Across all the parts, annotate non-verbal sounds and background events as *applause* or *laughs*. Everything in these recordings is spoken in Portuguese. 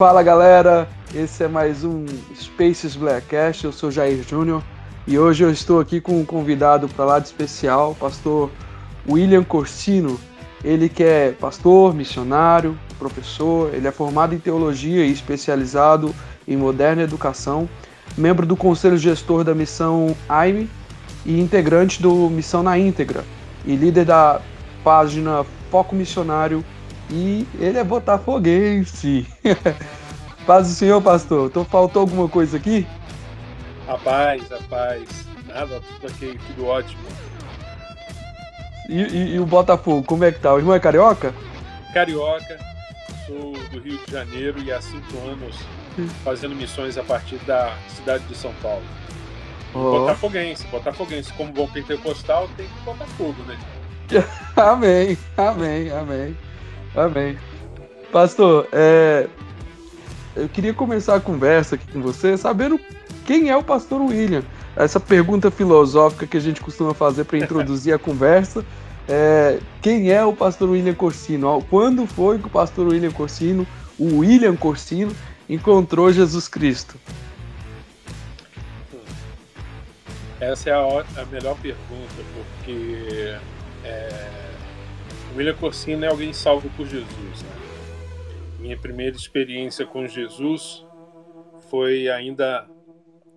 Fala galera, esse é mais um Spaces Blackcast. Eu sou Jair Júnior e hoje eu estou aqui com um convidado para lá de especial, pastor William Corsino. Ele que é pastor, missionário, professor, ele é formado em teologia e especializado em moderna educação, membro do conselho gestor da missão AIME e integrante do Missão na Íntegra e líder da página Foco Missionário e ele é botafoguense. *laughs* Paz do Senhor, pastor. Então faltou alguma coisa aqui? Rapaz, rapaz, nada, tudo ok, tudo ótimo. E, e, e, o Botafogo, como é que tá? O irmão é carioca? Carioca, sou do Rio de Janeiro e há cinco anos fazendo missões a partir da cidade de São Paulo. Oh. Botafoguense, Botafoguense, como bom pentecostal, tem que Botafogo, né? *laughs* amém, amém, amém, amém. Pastor, é, eu queria começar a conversa aqui com você sabendo quem é o pastor William. Essa pergunta filosófica que a gente costuma fazer para introduzir a conversa. É, quem é o pastor William Corsino? Quando foi que o pastor William Corsino, o William Corsino, encontrou Jesus Cristo? Essa é a, a melhor pergunta, porque é, William Corsino é alguém salvo por Jesus. Né? Minha primeira experiência com Jesus foi ainda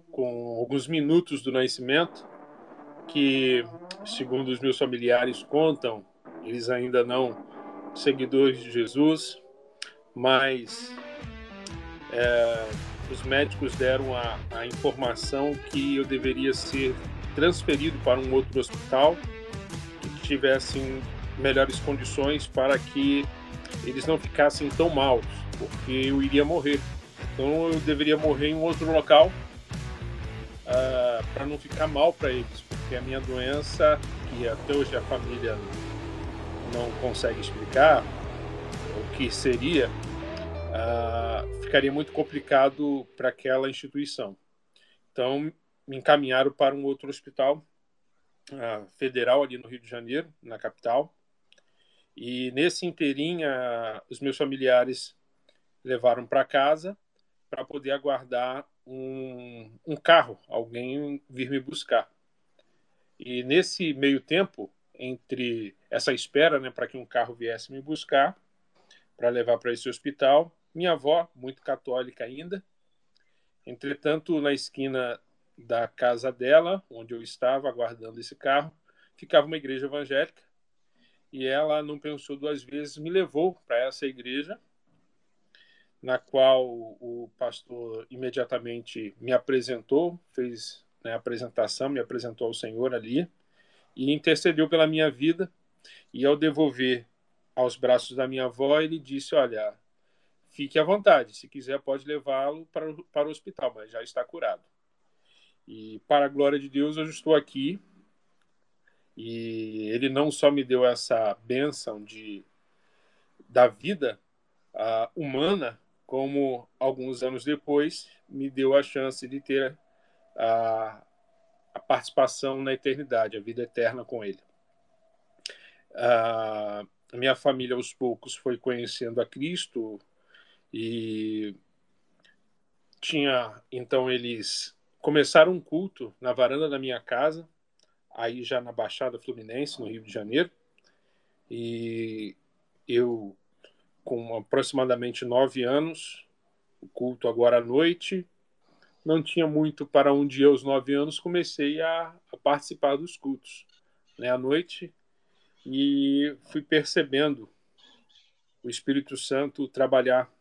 com alguns minutos do nascimento, que, segundo os meus familiares contam, eles ainda não seguidores de Jesus, mas é, os médicos deram a, a informação que eu deveria ser transferido para um outro hospital que tivessem melhores condições para que eles não ficassem tão maus, porque eu iria morrer. Então eu deveria morrer em um outro local uh, ah, para não ficar mal para eles, porque a minha doença, que até hoje a família não consegue explicar o que seria, uh, ficaria muito complicado para aquela instituição. Então me encaminharam para um outro hospital uh, federal ali no Rio de Janeiro, na capital, e nesse inteirinho, os meus familiares levaram para casa para poder aguardar um, um carro, alguém vir me buscar. E nesse meio tempo, entre essa espera né, para que um carro viesse me buscar, para levar para esse hospital, minha avó, muito católica ainda, entretanto, na esquina da casa dela, onde eu estava aguardando esse carro, ficava uma igreja evangélica e ela não pensou duas vezes, me levou para essa igreja, na qual o pastor imediatamente me apresentou, fez né, a apresentação, me apresentou ao Senhor ali e intercedeu pela minha vida. E ao devolver aos braços da minha avó, ele disse: Olha, fique à vontade, se quiser pode levá-lo para, para o hospital, mas já está curado. E para a glória de Deus, eu estou aqui e ele não só me deu essa bênção de, da vida uh, humana, como alguns anos depois me deu a chance de ter a, a participação na eternidade, a vida eterna com ele. Minha família, aos poucos, foi conhecendo a Cristo e tinha, então, eles começaram um culto na varanda da minha casa aí já na Baixada Fluminense, no Rio de Janeiro. E eu, com aproximadamente nove anos, o culto agora à noite, não tinha muito para um dia aos nove anos, comecei a, a participar dos cultos né, à noite e fui percebendo o Espírito Santo trabalhar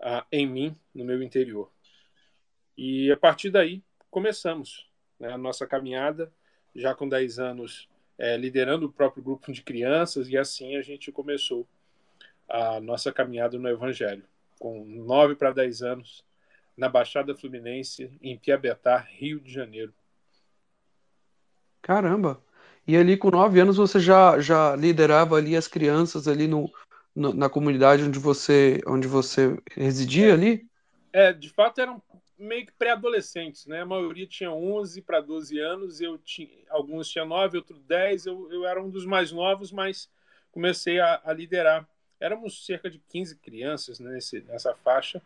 ah, em mim, no meu interior. E a partir daí começamos né, a nossa caminhada já com 10 anos é, liderando o próprio grupo de crianças, e assim a gente começou a nossa caminhada no Evangelho, com 9 para 10 anos, na Baixada Fluminense, em Piabetá, Rio de Janeiro. Caramba! E ali com 9 anos você já, já liderava ali as crianças ali no, no na comunidade onde você, onde você residia é, ali? É, de fato eram meio que pré-adolescentes, né? A maioria tinha 11 para 12 anos, eu tinha, alguns tinham 9, outros 10, eu, eu era um dos mais novos, mas comecei a, a liderar éramos cerca de 15 crianças né, nesse, nessa faixa,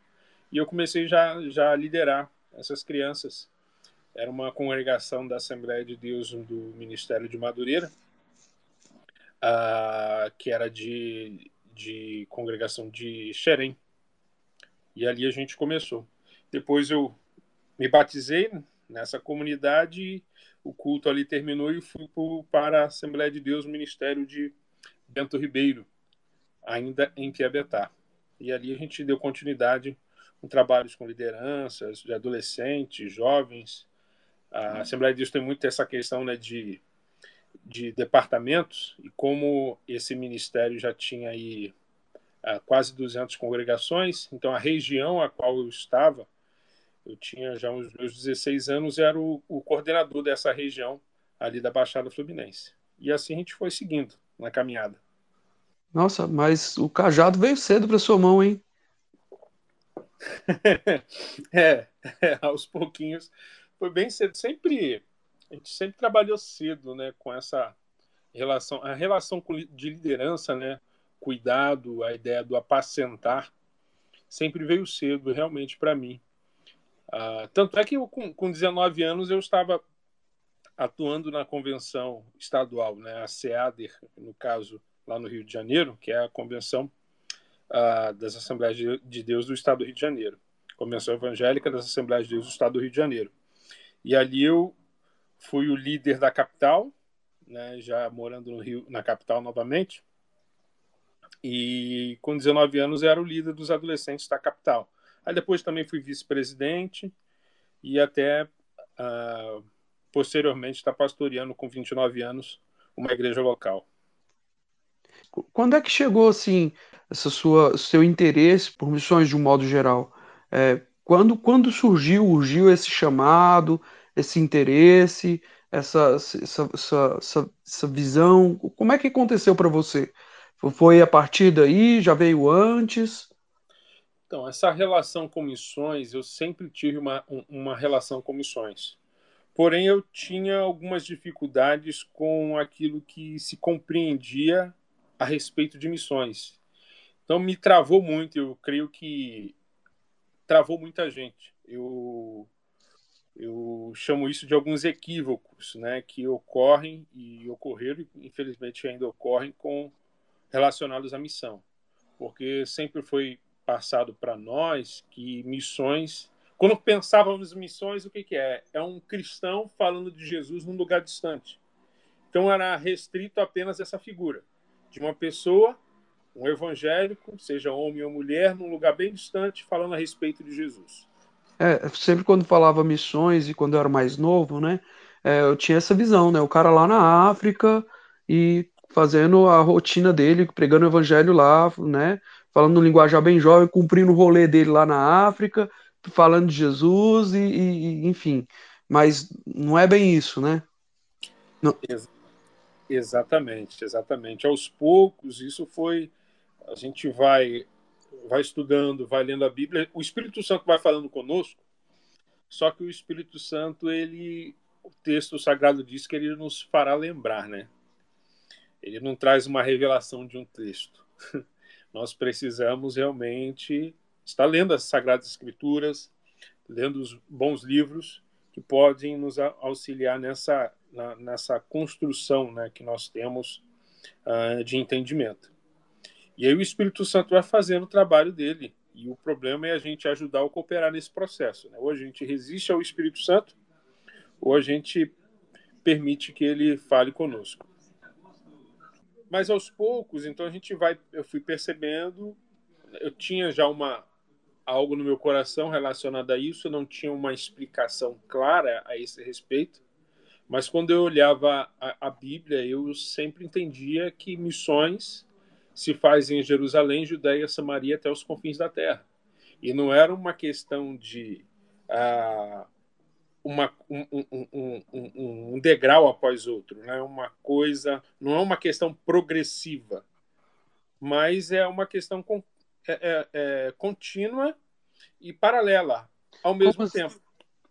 e eu comecei já, já a liderar essas crianças. Era uma congregação da Assembleia de Deus do Ministério de Madureira, uh, que era de, de congregação de Xerém. E ali a gente começou. Depois eu me batizei nessa comunidade, o culto ali terminou e fui para a Assembleia de Deus, Ministério de Bento Ribeiro, ainda em Piabetá. E ali a gente deu continuidade com trabalhos com lideranças de adolescentes, jovens. A Assembleia de Deus tem muito essa questão né, de, de departamentos e como esse ministério já tinha aí uh, quase 200 congregações, então a região a qual eu estava, eu tinha já uns meus 16 anos, era o, o coordenador dessa região ali da Baixada Fluminense. E assim a gente foi seguindo na caminhada. Nossa, mas o cajado veio cedo para sua mão, hein? *laughs* é, é, aos pouquinhos. Foi bem cedo. Sempre, a gente sempre trabalhou cedo, né, com essa relação, a relação de liderança, né, cuidado, a ideia do apacentar, sempre veio cedo, realmente, para mim. Ah, tanto é que eu, com, com 19 anos eu estava atuando na convenção estadual, né, a SEADER, no caso, lá no Rio de Janeiro, que é a convenção uh, das Assembleias de Deus do Estado do Rio de Janeiro, Convenção Evangélica das Assembleias de Deus do Estado do Rio de Janeiro. E ali eu fui o líder da capital, né, já morando no Rio, na capital novamente. E com 19 anos era o líder dos adolescentes da capital. Aí depois também fui vice-presidente e até uh, posteriormente está pastoreando com 29 anos uma igreja local. Quando é que chegou assim essa sua seu interesse por missões de um modo geral? É, quando quando surgiu urgiu esse chamado, esse interesse, essa essa, essa, essa, essa visão? Como é que aconteceu para você? Foi a partir daí? Já veio antes? Então, essa relação com missões, eu sempre tive uma, uma relação com missões. Porém, eu tinha algumas dificuldades com aquilo que se compreendia a respeito de missões. Então me travou muito, eu creio que travou muita gente. Eu eu chamo isso de alguns equívocos, né, que ocorrem e ocorreram e infelizmente ainda ocorrem com relacionados à missão. Porque sempre foi passado para nós que missões, quando pensávamos em missões, o que, que é? É um cristão falando de Jesus num lugar distante. Então era restrito apenas essa figura de uma pessoa, um evangélico, seja homem ou mulher, num lugar bem distante, falando a respeito de Jesus. É, sempre quando falava missões e quando eu era mais novo, né, é, eu tinha essa visão, né, o cara lá na África e fazendo a rotina dele, pregando o evangelho lá, né, falando no linguajar bem jovem, cumprindo o rolê dele lá na África, falando de Jesus e, e enfim, mas não é bem isso, né? Não. Exatamente, exatamente. Aos poucos, isso foi. A gente vai, vai estudando, vai lendo a Bíblia. O Espírito Santo vai falando conosco, só que o Espírito Santo, ele. O texto sagrado diz que ele nos fará lembrar, né? Ele não traz uma revelação de um texto. *laughs* Nós precisamos realmente estar lendo as Sagradas Escrituras, lendo os bons livros que podem nos auxiliar nessa nessa construção né, que nós temos uh, de entendimento. E aí o Espírito Santo vai fazendo o trabalho dele. E o problema é a gente ajudar a cooperar nesse processo. Né? Ou a gente resiste ao Espírito Santo, ou a gente permite que ele fale conosco. Mas aos poucos, então a gente vai, eu fui percebendo, eu tinha já uma algo no meu coração relacionado a isso, não tinha uma explicação clara a esse respeito. Mas quando eu olhava a, a, Bíblia, eu sempre entendia que missões se fazem em Jerusalém, Judéia, Samaria até os confins da terra. E não era uma questão de uh, uma, um, um, um, um, degrau após outro, não é uma coisa, não é uma questão progressiva, mas é uma questão é, é, é, contínua e paralela ao mesmo Como tempo. Assim?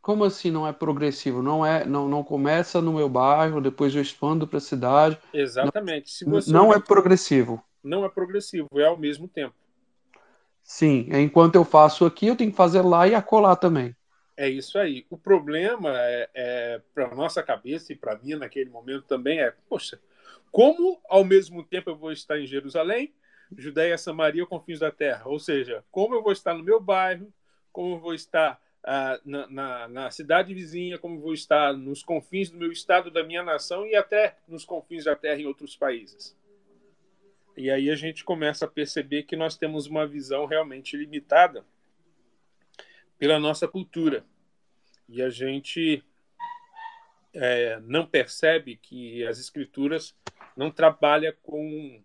Como assim não é progressivo? Não é, não, não começa no meu bairro, depois eu expando para a cidade. Exatamente. Não, não é progressivo. não é progressivo, é ao mesmo tempo. Sim, enquanto eu faço aqui, eu tenho que fazer lá e acolá também. É isso aí. O problema é, é para nossa cabeça e para mim naquele momento também é, poxa, como ao mesmo tempo eu vou estar em Jerusalém, Judéia, Samaria, confins da terra? Ou seja, como eu vou estar no meu bairro, como eu vou estar ah, na, na, na, cidade vizinha, como vou estar nos confins do meu estado, da minha nação e até nos confins da terra em outros países. E aí a gente começa a perceber que nós temos uma visão realmente limitada pela nossa cultura. E a gente é, não percebe que as escrituras não trabalha com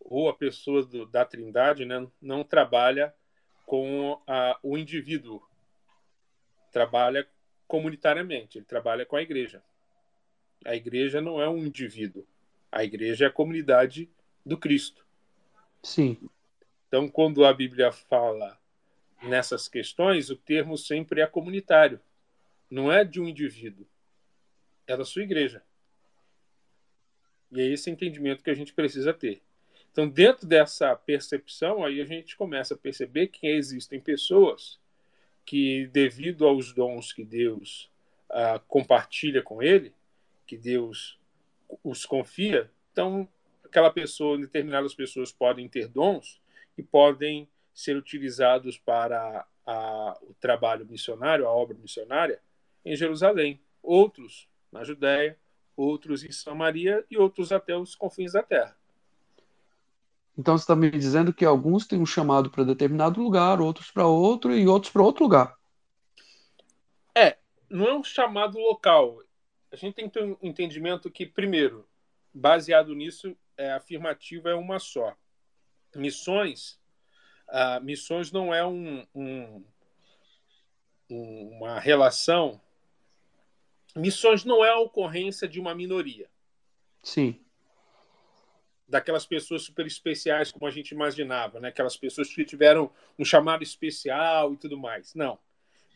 ou a pessoa do, da Trindade, né, não trabalha com a, o indivíduo, trabalha comunitariamente, ele trabalha com a igreja. A igreja não é um indivíduo, a igreja é a comunidade do Cristo. Sim. Então, quando a Bíblia fala nessas questões, o termo sempre é comunitário. Não é de um indivíduo. É da sua igreja. E é esse entendimento que a gente precisa ter. Então, dentro dessa percepção, aí a gente começa a perceber que existem pessoas que, devido aos dons que Deus ah, compartilha com ele, que Deus os confia, então aquela pessoa, determinadas pessoas podem ter dons e podem ser utilizados para a, o trabalho missionário, a obra missionária, em Jerusalém. Outros na Judéia, outros em Samaria e outros até os confins da terra. Então você está me dizendo que alguns têm um chamado para determinado lugar, outros para outro e outros para outro lugar. É, não é um chamado local. A gente tem que ter um entendimento que, primeiro, baseado nisso, é, a afirmativa é uma só. Missões ah, missões não é um, um, uma relação. Missões não é a ocorrência de uma minoria. Sim. Daquelas pessoas super especiais, como a gente imaginava, né? aquelas pessoas que tiveram um chamado especial e tudo mais. Não.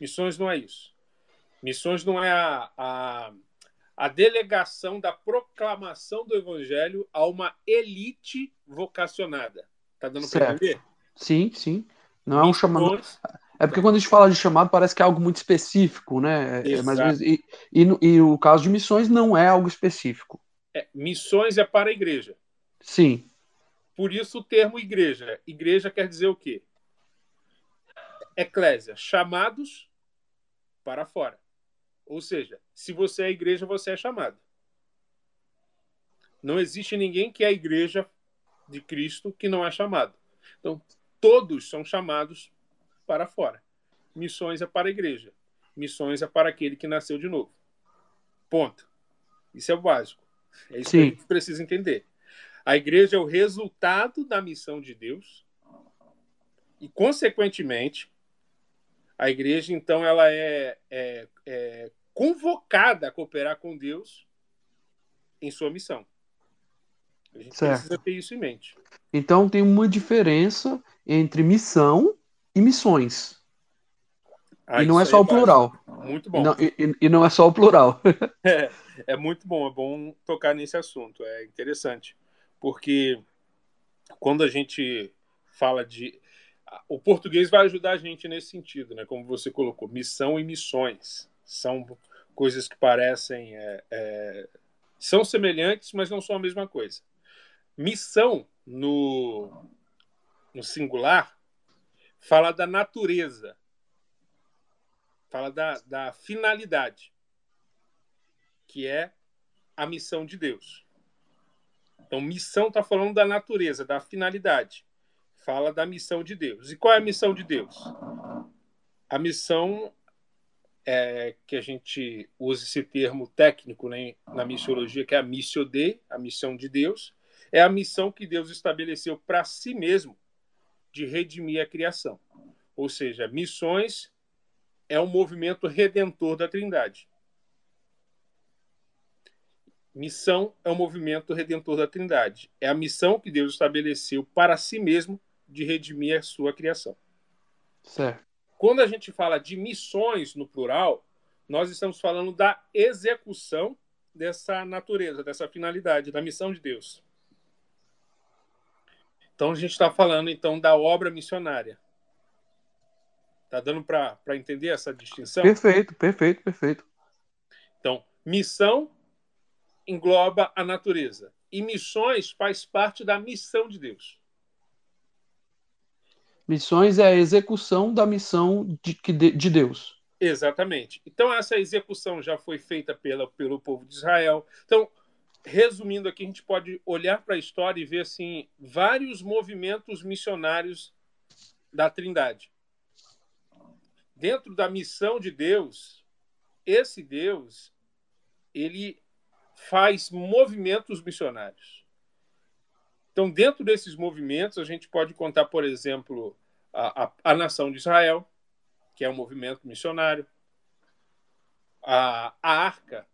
Missões não é isso. Missões não é a, a, a delegação da proclamação do evangelho a uma elite vocacionada. Tá dando para entender? Sim, sim. Não é um chamado. É porque quando a gente fala de chamado, parece que é algo muito específico, né? É, é mais ou menos... e, e, e, o caso de missões não é algo específico. É, missões é para a igreja. Sim. Por isso o termo igreja. Igreja quer dizer o quê? Eclésia, chamados para fora. Ou seja, se você é igreja, você é chamado. Não existe ninguém que é a igreja de Cristo que não é chamado. Então, todos são chamados para fora. Missões é para a igreja. Missões é para aquele que nasceu de novo. Ponto. Isso é o básico. É isso Sim. que a gente precisa entender. A igreja é o resultado da missão de Deus e, consequentemente, a igreja, então, ela é, é, é convocada a cooperar com Deus em sua missão. A gente certo. precisa ter isso em mente. Então, tem uma diferença entre missão e missões. Ah, e não é só o plural. Muito bom. E não, e, e não, é só o plural. *laughs* é, é muito bom, é bom tocar nesse assunto. É interessante. Porque quando a gente fala de. O português vai ajudar a gente nesse sentido, né? Como você colocou, missão e missões. São coisas que parecem. É, é, são semelhantes, mas não são a mesma coisa. Missão, no, no singular, fala da natureza, fala da, da finalidade, que é a missão de Deus. Então, missão está falando da natureza, da finalidade. Fala da missão de Deus. E qual é a missão de Deus? A missão é que a gente usa esse termo técnico né, na missiologia, que é a missio de, a missão de Deus, é a missão que Deus estabeleceu para si mesmo de redimir a criação. Ou seja, missões é um movimento redentor da Trindade. Missão é um movimento redentor da Trindade. É a missão que Deus estabeleceu para si mesmo de redimir a sua criação. Certo. Quando a gente fala de missões no plural, nós estamos falando da execução dessa natureza, dessa finalidade, da missão de Deus. Então a gente está falando então da obra missionária. Tá dando para entender essa distinção? Perfeito, perfeito, perfeito. Então, missão engloba a natureza. E missões faz parte da missão de Deus. Missões é a execução da missão de, de Deus. Exatamente. Então, essa execução já foi feita pela, pelo povo de Israel. Então, resumindo aqui, a gente pode olhar para a história e ver assim vários movimentos missionários da Trindade. Dentro da missão de Deus, esse Deus, ele faz movimentos missionários. Então, dentro desses movimentos, a gente pode contar, por exemplo, a, a, a nação de Israel, que é um movimento missionário, a, a arca,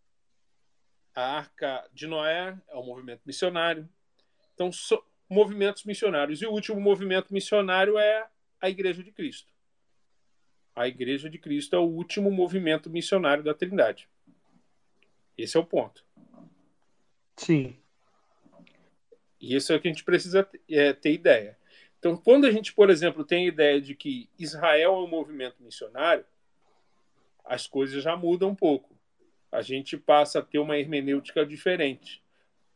a Arca de Noé é um movimento missionário. Então, so, movimentos missionários. E o último movimento missionário é a Igreja de Cristo. A Igreja de Cristo é o último movimento missionário da Trindade. Esse é o ponto. Sim. E isso é o que a gente precisa é, ter ideia. Então, quando a gente, por exemplo, tem a ideia de que Israel é um movimento missionário, as coisas já mudam um pouco a gente passa a ter uma hermenêutica diferente.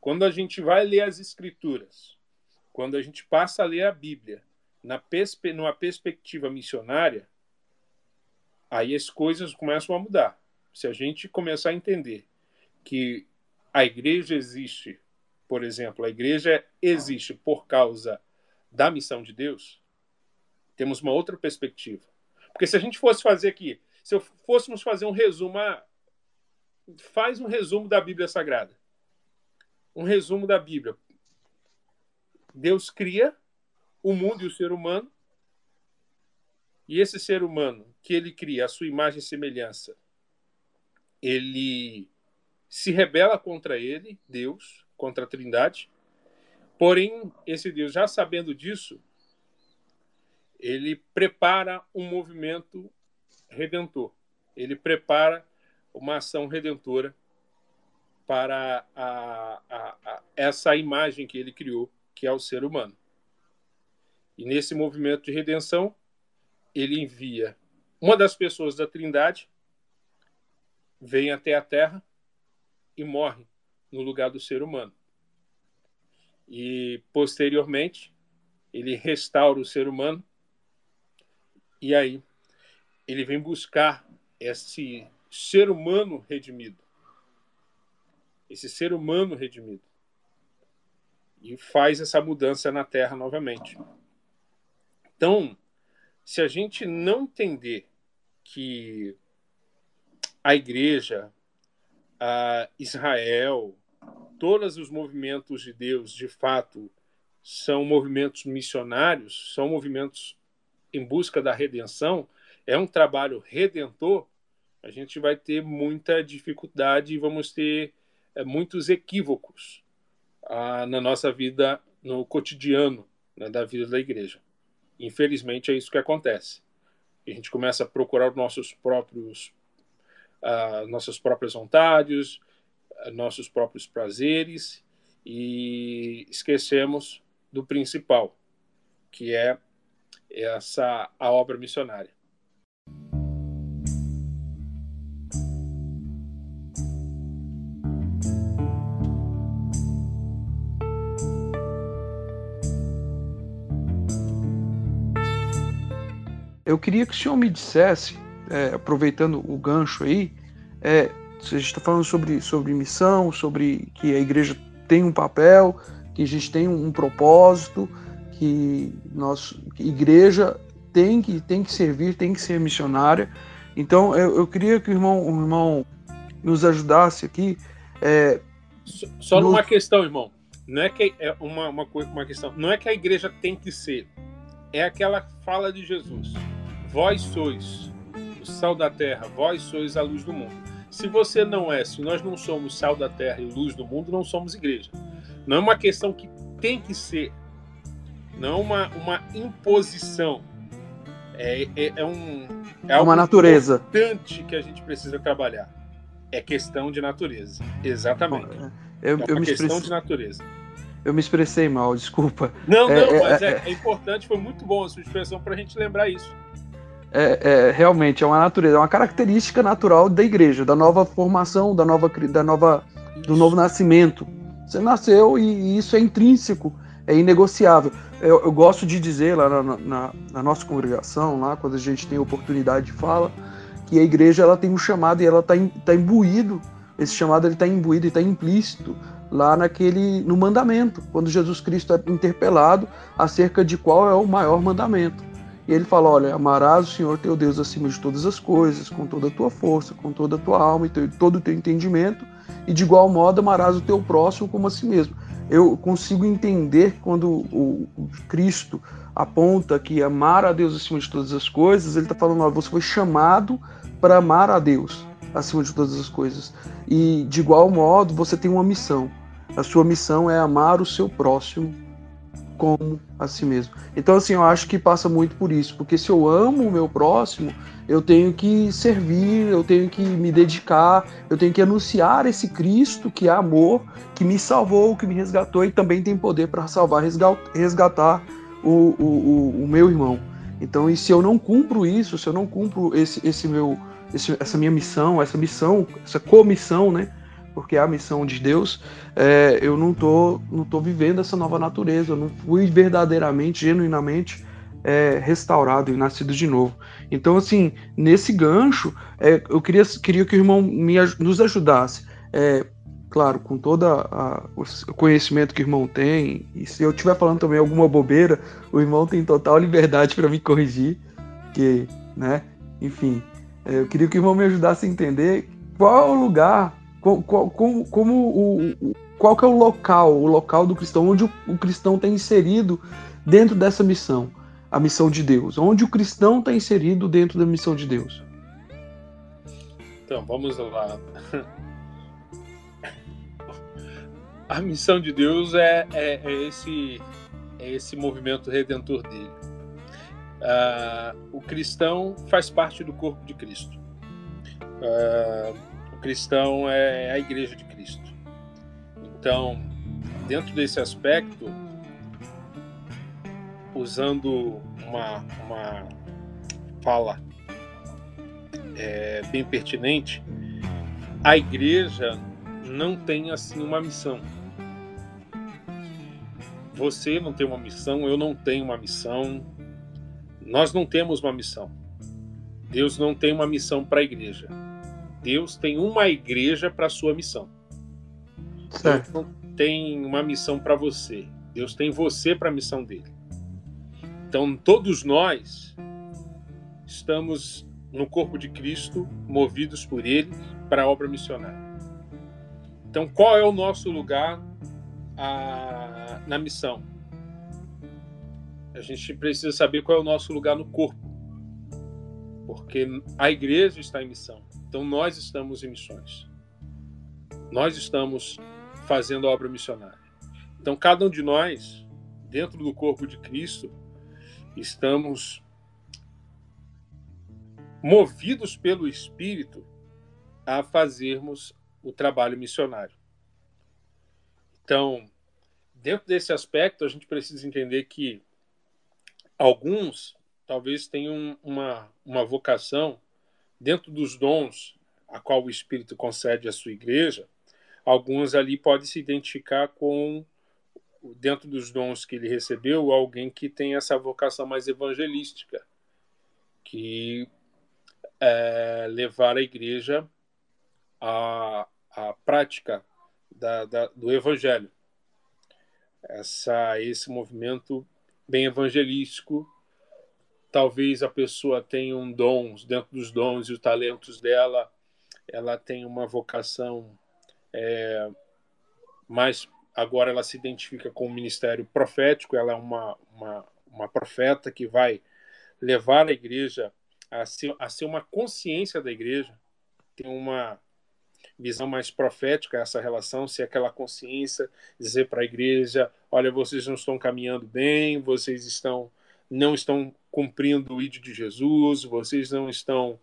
Quando a gente vai ler as Escrituras, quando a gente passa a ler a Bíblia na perspe numa perspectiva missionária, aí as coisas começam a mudar. Se a gente começar a entender que a igreja existe, por exemplo, a igreja existe por causa da missão de Deus, temos uma outra perspectiva. Porque se a gente fosse fazer aqui, se fôssemos fazer um resumo, ah, faz um resumo da Bíblia Sagrada. Um resumo da Bíblia. Deus cria o mundo e o ser humano. E esse ser humano que ele cria, a sua imagem e semelhança, ele se rebela contra ele, Deus, contra a Trindade. Porém, esse Deus, já sabendo disso, ele prepara um movimento redentor. Ele prepara uma ação redentora para a, a, a, essa imagem que ele criou, que é o ser humano. E nesse movimento de redenção, ele envia uma das pessoas da Trindade, vem até a Terra e morre no lugar do ser humano. E posteriormente, ele restaura o ser humano e aí ele vem buscar esse ser humano redimido. Esse ser humano redimido. E faz essa mudança na Terra novamente. Então, se a gente não entender que a igreja, a Israel, todos os movimentos de Deus, de fato, são movimentos missionários, são movimentos em busca da redenção, é um trabalho redentor, a gente vai ter muita dificuldade e vamos ter é, muitos equívocos ah, na nossa vida, no cotidiano né, da vida da igreja. Infelizmente é isso que acontece. A gente começa a procurar os nossos próprios, ah, nossas próprias vontades, nossos próprios prazeres e esquecemos do principal, que é essa a obra missionária. Eu queria que o senhor me dissesse, é, aproveitando o gancho aí, é, a gente está falando sobre, sobre missão, sobre que a igreja tem um papel, que a gente tem um, um propósito, que nós, que igreja tem que, tem que servir, tem que ser missionária. Então eu, eu queria que o irmão, o irmão nos ajudasse aqui. É, Só no... numa questão, irmão. Não é que é uma, uma, uma questão. Não é que a igreja tem que ser. É aquela fala de Jesus. Vós sois o sal da terra, vós sois a luz do mundo. Se você não é, se nós não somos sal da terra e luz do mundo, não somos igreja. Não é uma questão que tem que ser, não é uma, uma imposição. É, é, é um é uma natureza importante que a gente precisa trabalhar. É questão de natureza, exatamente. Eu, é eu uma me questão express... de natureza. eu me expressei mal, desculpa. Não, não, é, mas é, é, é, importante, foi muito bom a sua expressão para a gente lembrar isso. É, é, realmente é uma natureza, é uma característica natural da igreja, da nova formação, da nova, da nova, do novo nascimento. Você nasceu e, e isso é intrínseco, é inegociável. Eu, eu gosto de dizer lá na, na, na, nossa congregação, lá quando a gente tem oportunidade de fala, que a igreja ela tem um chamado e ela está tá imbuído, esse chamado ele está imbuído e está implícito lá naquele no mandamento, quando Jesus Cristo é interpelado acerca de qual é o maior mandamento. E ele fala: Olha, amarás o Senhor teu Deus acima de todas as coisas, com toda a tua força, com toda a tua alma e todo o teu entendimento, e de igual modo amarás o teu próximo como a si mesmo. Eu consigo entender quando o, Cristo aponta que amar a Deus acima de todas as coisas, ele está falando: Olha, você foi chamado para amar a Deus acima de todas as coisas. E de igual modo, você tem uma missão. A sua missão é amar o seu próximo como a si mesmo. Então, assim, eu acho que passa muito por isso, porque se eu amo o meu próximo, eu tenho que servir, eu tenho que me dedicar, eu tenho que anunciar esse Cristo que é amor, que me salvou, que me resgatou e também tem poder para salvar, resgatar o, o, o, meu irmão. Então, e se eu não cumpro isso, se eu não cumpro esse, esse meu, esse, essa minha missão, essa missão, essa comissão, né? Porque é a missão de Deus, é, eu não tô, não tô vivendo essa nova natureza, eu não fui verdadeiramente, genuinamente é, restaurado e nascido de novo. Então, assim, nesse gancho, é, eu queria, queria que o irmão me, nos ajudasse. É, claro, com todo o conhecimento que o irmão tem, e se eu estiver falando também alguma bobeira, o irmão tem total liberdade para me corrigir, que, né, enfim, é, eu queria que o irmão me ajudasse a entender qual é o lugar como, como, como o, qual que é o local, o local do cristão, onde o, o cristão está inserido dentro dessa missão, a missão de Deus, onde o cristão está inserido dentro da missão de Deus. Então, vamos lá. A missão de Deus é, é, é esse, é esse movimento redentor dele. Uh, o cristão faz parte do corpo de Cristo. Uh, cristão é a igreja de Cristo. Então, dentro desse aspecto, usando uma, uma fala é, bem pertinente, a igreja não tem assim uma missão. Você não tem uma missão, eu não tenho uma missão, nós não temos uma missão. Deus não tem uma missão para a igreja. Deus tem uma igreja para sua missão. Certo. Deus não tem uma missão para você. Deus tem você para a missão dele. Então, todos nós estamos no corpo de Cristo, movidos por ele para a obra missionária. Então, qual é o nosso lugar a, na missão? A gente precisa saber qual é o nosso lugar no corpo, porque a igreja está em missão. Então nós estamos em missões. Nós estamos fazendo a obra missionária. Então cada um de nós, dentro do corpo de Cristo, estamos movidos pelo Espírito a fazermos o trabalho missionário. Então, dentro desse aspecto, a gente precisa entender que alguns talvez tenham uma, uma vocação dentro dos dons a qual o Espírito concede à sua igreja, alguns ali podem se identificar com, dentro dos dons que ele recebeu, alguém que tem essa vocação mais evangelística, que é, levar a igreja à, à prática da, da, do evangelho. Essa, esse movimento bem evangelístico talvez a pessoa tenha um dom, dentro dos dons e os talentos dela, ela tem uma vocação é, mais. Agora ela se identifica com o ministério profético, ela é uma, uma, uma profeta que vai levar a igreja a ser, a ser uma consciência da igreja, tem uma visão mais profética essa relação, se aquela consciência dizer para a igreja, olha, vocês não estão caminhando bem, vocês estão não estão cumprindo o ídolo de Jesus, vocês não estão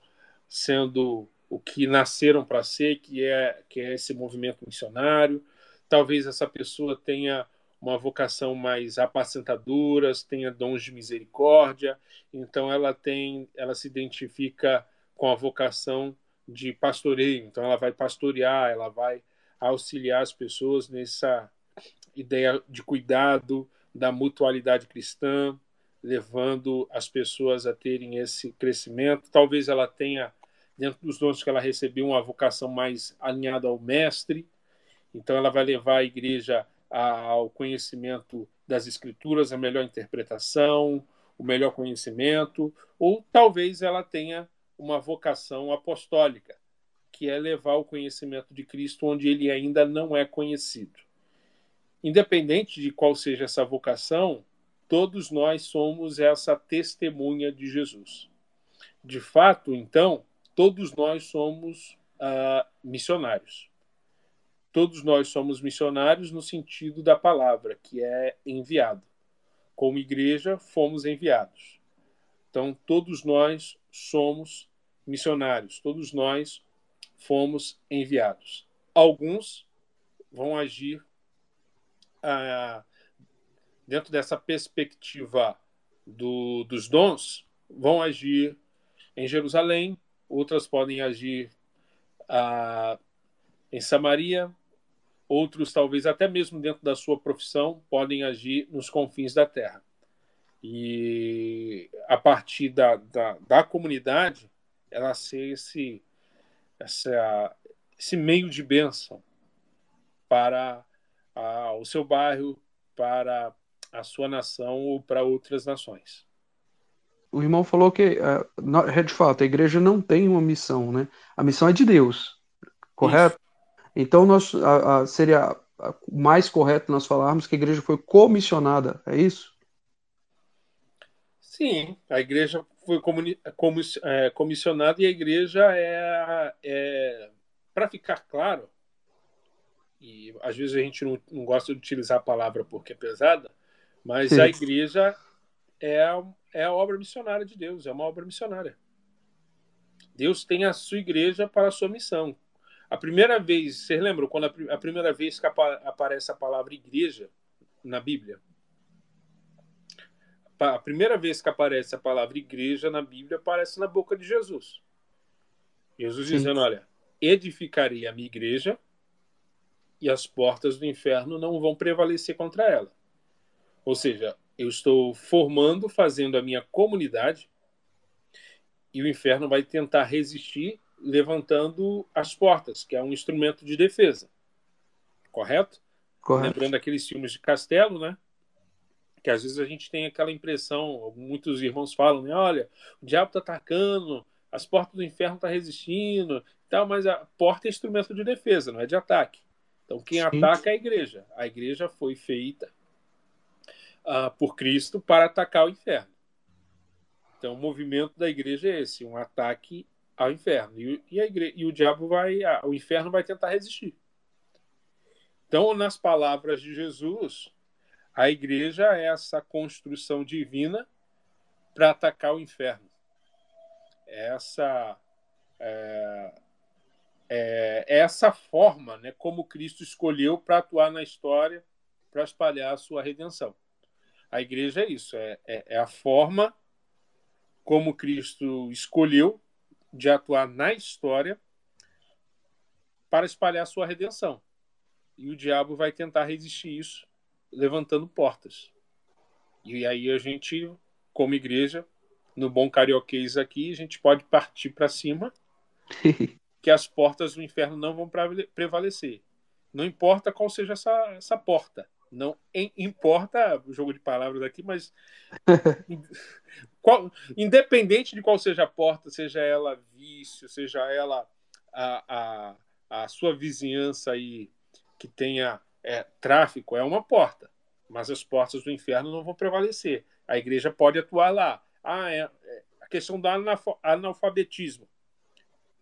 sendo o que nasceram para ser, que é, que é esse movimento missionário. Talvez essa pessoa tenha uma vocação mais apacentadora, tenha dons de misericórdia, então ela tem, ela se identifica com a vocação de pastoreio, então ela vai pastorear, ela vai auxiliar as pessoas nessa ideia de cuidado da mutualidade cristã, levando as pessoas a terem esse crescimento. Talvez ela tenha dentro dos dons que ela recebeu uma vocação mais alinhada ao mestre, então ela vai levar a igreja ao conhecimento das escrituras, a melhor interpretação, o melhor conhecimento, ou talvez ela tenha uma vocação apostólica, que é levar o conhecimento de Cristo onde ele ainda não é conhecido. Independente de qual seja essa vocação, todos nós somos essa testemunha de Jesus. De fato, então, todos nós somos uh, missionários todos nós somos missionários no sentido da palavra, que é enviado. Como igreja, fomos enviados. Então, todos nós somos missionários, todos nós fomos enviados. Alguns vão agir ah, dentro dessa perspectiva do, dos dons, vão agir em Jerusalém, outras podem agir ah, em Samaria, outros, talvez até mesmo dentro da sua profissão, podem agir nos confins da terra. E a partir da, da, da comunidade, ela ser esse, essa, esse meio de bênção para a, o seu bairro, para a sua nação ou para outras nações. O irmão falou que, uh, de fato, a igreja não tem uma missão, né? A missão é de Deus, correto? Isso. Então, nós, a, a, seria mais correto nós falarmos que a igreja foi comissionada, é isso? Sim, a igreja foi é, comissionada e a igreja é, é para ficar claro, e às vezes a gente não, não, gosta de utilizar a palavra porque é pesada, mas Sim. a igreja é, é a obra missionária de Deus, é uma obra missionária. Deus tem a sua igreja para a sua missão. A primeira vez, vocês lembram quando a, a primeira vez que aparece a palavra igreja na Bíblia? A primeira vez que aparece a palavra igreja na Bíblia aparece na boca de Jesus. Jesus Sim. dizendo: Olha, edificarei a minha igreja e as portas do inferno não vão prevalecer contra ela. Ou seja, eu estou formando, fazendo a minha comunidade e o inferno vai tentar resistir levantando as portas, que é um instrumento de defesa. Correto? Correto. Lembrando aqueles filmes de castelo, né? Que às vezes a gente tem aquela impressão, muitos irmãos falam, né? Olha, o diabo está atacando, as portas do inferno estão tá resistindo, tal, mas a porta é instrumento de defesa, não é de ataque. Então quem Sim. ataca é a igreja. A igreja foi feita uh, por Cristo para atacar o inferno. Então o movimento da igreja é esse, um ataque ao inferno. E, e, igreja, e o diabo vai, a, o inferno vai tentar resistir. Então, nas palavras de Jesus, a igreja é essa construção divina para atacar o inferno. Essa é, é, é essa forma, né, como Cristo escolheu para atuar na história, para espalhar a sua redenção. A igreja é isso, é, é, é a forma como Cristo escolheu de atuar na história para espalhar sua redenção. E o diabo vai tentar resistir isso, levantando portas. E aí a gente, como igreja, no bom carioquês aqui, a gente pode partir para cima, *laughs* que as portas do inferno não vão prevalecer. Não importa qual seja essa, essa porta. Não importa o jogo de palavras aqui, mas *laughs* qual, independente de qual seja a porta, seja ela vício, seja ela a, a, a sua vizinhança aí que tenha é, tráfico, é uma porta. Mas as portas do inferno não vão prevalecer. A igreja pode atuar lá. Ah, é, é a questão do analfabetismo.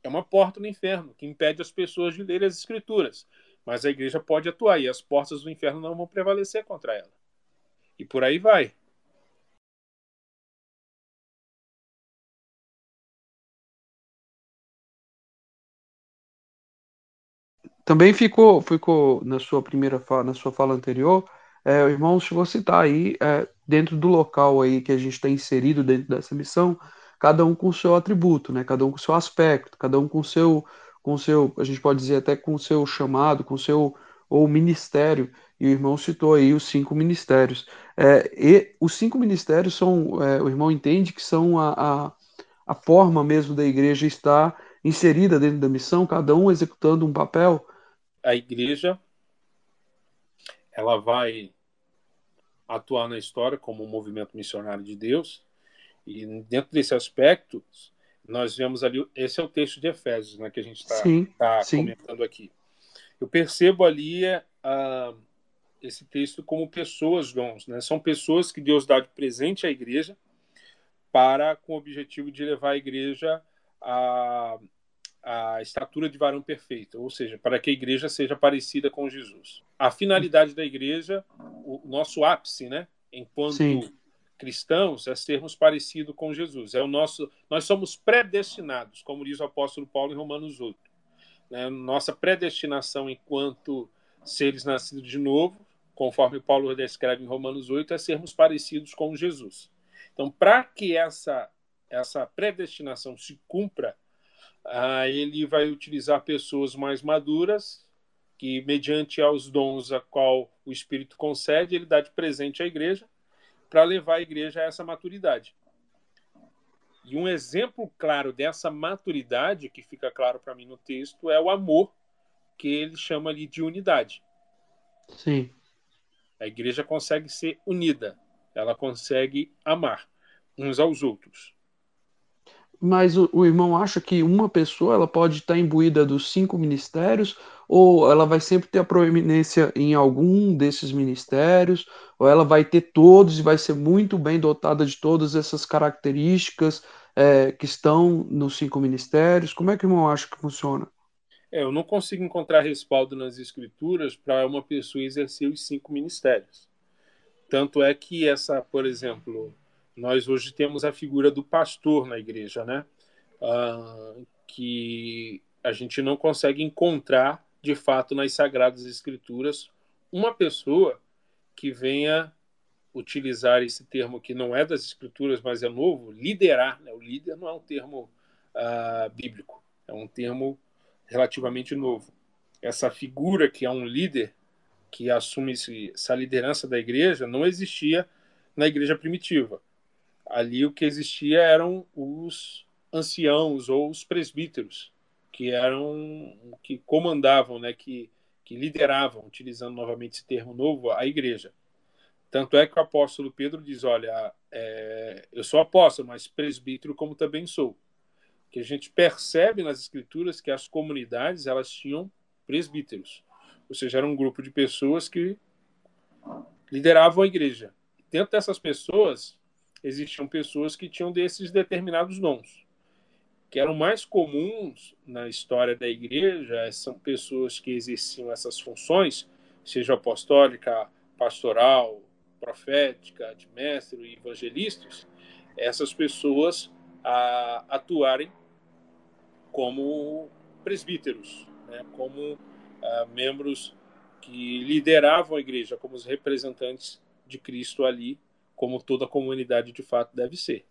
É uma porta no inferno que impede as pessoas de ler as escrituras. Mas a igreja pode atuar e as portas do inferno não vão prevalecer contra ela. E por aí vai. Também ficou, ficou na sua primeira fala, na sua fala anterior, é, o irmão chegou a citar aí, é, dentro do local aí que a gente está inserido dentro dessa missão, cada um com o seu atributo, né? Cada um com o seu aspecto, cada um com o seu, com seu, a gente pode dizer até com seu chamado, com seu ou ministério. E o irmão citou aí os cinco ministérios. É, e os cinco ministérios são, é, o irmão entende que são a, a, a forma mesmo da igreja estar inserida dentro da missão, cada um executando um papel. A igreja ela vai atuar na história como um movimento missionário de Deus. E dentro desse aspecto, nós vemos ali, esse é o texto de Efésios, né, que a gente está tá, tá comentando aqui. Eu percebo ali uh, esse texto como pessoas dons, né? São pessoas que Deus dá de presente à igreja para com o objetivo de levar a igreja a, a estatura de varão perfeito, ou seja, para que a igreja seja parecida com Jesus. A finalidade da igreja, o nosso ápice, né, enquanto Sim. Cristãos, é sermos parecidos com Jesus. É o nosso, nós somos predestinados, como diz o apóstolo Paulo em Romanos 8. Né? Nossa predestinação enquanto seres nascidos de novo, conforme Paulo descreve em Romanos 8, é sermos parecidos com Jesus. Então, para que essa essa predestinação se cumpra, ah, ele vai utilizar pessoas mais maduras que, mediante aos dons a qual o Espírito concede, ele dá de presente à igreja para levar a igreja a essa maturidade. E um exemplo claro dessa maturidade, que fica claro para mim no texto, é o amor, que ele chama ali de unidade. Sim. A igreja consegue ser unida, ela consegue amar uns aos outros mas o, o, irmão acha que uma pessoa ela pode estar imbuída dos cinco ministérios ou ela vai sempre ter a proeminência em algum desses ministérios ou ela vai ter todos e vai ser muito bem dotada de todas essas características é, que estão nos cinco ministérios. Como é que o irmão acha que funciona? É, eu não consigo encontrar respaldo nas escrituras para uma pessoa exercer os cinco ministérios. Tanto é que essa por exemplo nós hoje temos a figura do pastor na igreja, né? Ah, que a gente não consegue encontrar, de fato, nas Sagradas Escrituras, uma pessoa que venha utilizar esse termo que não é das Escrituras, mas é novo, liderar. Né? O líder não é um termo ah, bíblico, é um termo relativamente novo. Essa figura que é um líder, que assume essa liderança da igreja, não existia na igreja primitiva ali o que existia eram os anciãos ou os presbíteros, que eram que comandavam, né, que, que lideravam, utilizando novamente esse termo novo, a igreja. Tanto é que o apóstolo Pedro diz: Olha, é, eu sou apóstolo, mas presbítero como também sou. Que a gente percebe nas escrituras que as comunidades elas tinham presbíteros, ou seja, era um grupo de pessoas que lideravam a igreja. Dentro dessas pessoas existiam pessoas que tinham desses determinados dons. Que eram mais comuns na história da igreja, são pessoas que exerciam essas funções, seja apostólica, pastoral, profética, de mestre e evangelistas, essas pessoas a, atuarem como presbíteros, né, como membros que lideravam a igreja, como os representantes de Cristo ali como toda comunidade de fato deve ser.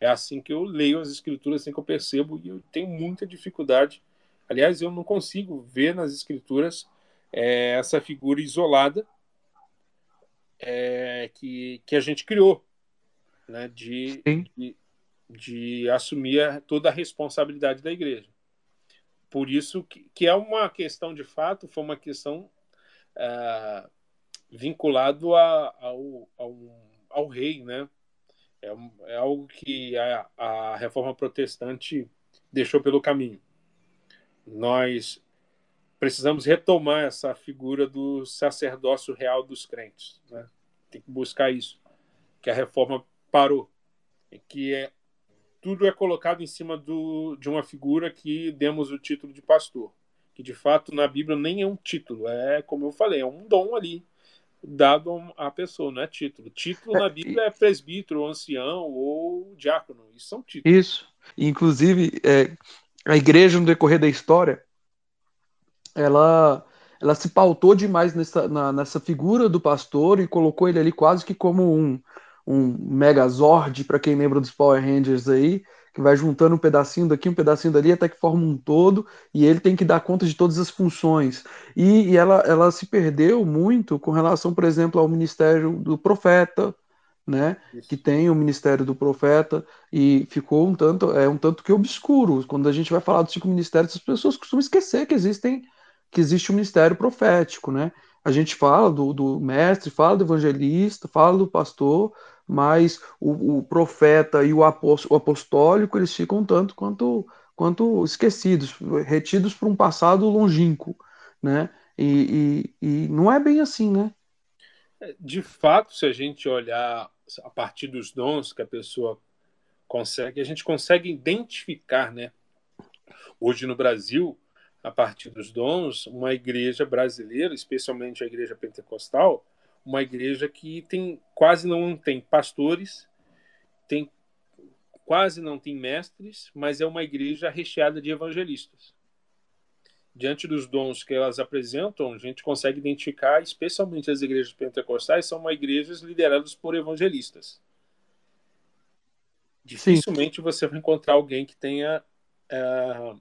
É assim que eu leio as escrituras, assim que eu percebo, e eu tenho muita dificuldade. Aliás, eu não consigo ver nas escrituras é, essa figura isolada é, que, que a gente criou, né, de, de, de, assumir a, toda a responsabilidade da igreja. Por isso que, que é uma questão, de fato, foi uma questão é, vinculado a, a, a um ao rei, né? É, é algo que a, a reforma protestante deixou pelo caminho. Nós precisamos retomar essa figura do sacerdócio real dos crentes. Né? Tem que buscar isso, que a reforma parou, que é tudo é colocado em cima do, de uma figura que demos o título de pastor, que de fato na Bíblia nem é um título, é como eu falei, é um dom ali dado à pessoa, não é título. Título na Bíblia é presbítero, ancião ou diácono. Isso são títulos. Isso. Inclusive, é, a igreja, no decorrer da história, ela, ela se pautou demais nessa, na, nessa figura do pastor e colocou ele ali quase que como um, um megazord, para quem lembra dos Power Rangers aí, que vai juntando um pedacinho daqui, um pedacinho dali, até que forma um todo, e ele tem que dar conta de todas as funções. E, e ela, ela se perdeu muito com relação, por exemplo, ao ministério do profeta, né, que tem o ministério do profeta e ficou um tanto é um tanto que obscuro. Quando a gente vai falar dos cinco ministérios as pessoas costumam esquecer que existem que existe o um ministério profético né. A gente fala do, do mestre fala do evangelista fala do pastor mas o, o profeta e o, o apostólico eles ficam tanto quanto quanto esquecidos retidos por um passado longínquo né e, e, e não é bem assim né de fato, se a gente olhar a partir dos dons que a pessoa consegue, a gente consegue identificar, né? Hoje no Brasil, a partir dos dons, uma igreja brasileira, especialmente a igreja pentecostal, uma igreja que tem quase não tem pastores, tem quase não tem mestres, mas é uma igreja recheada de evangelistas. Diante dos dons que elas apresentam, a gente consegue identificar, especialmente as igrejas pentecostais, são uma igrejas lideradas por evangelistas. Dificilmente Sim. você vai encontrar alguém que tenha uh,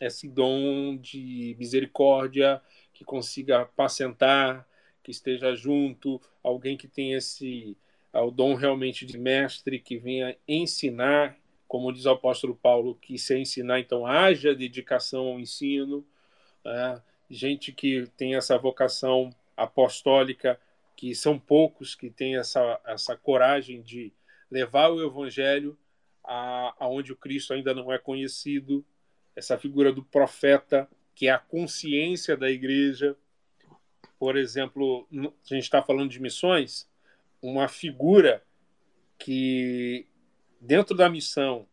esse dom de misericórdia, que consiga apacentar, que esteja junto, alguém que tenha esse uh, o dom realmente de mestre, que venha ensinar, como diz o apóstolo Paulo, que se ensinar, então haja dedicação ao ensino né? gente que tem essa vocação apostólica, que são poucos que têm essa, essa coragem de levar o evangelho aonde o Cristo ainda não é conhecido, essa figura do profeta, que é a consciência da igreja. Por exemplo, a gente está falando de missões, uma figura que, dentro da missão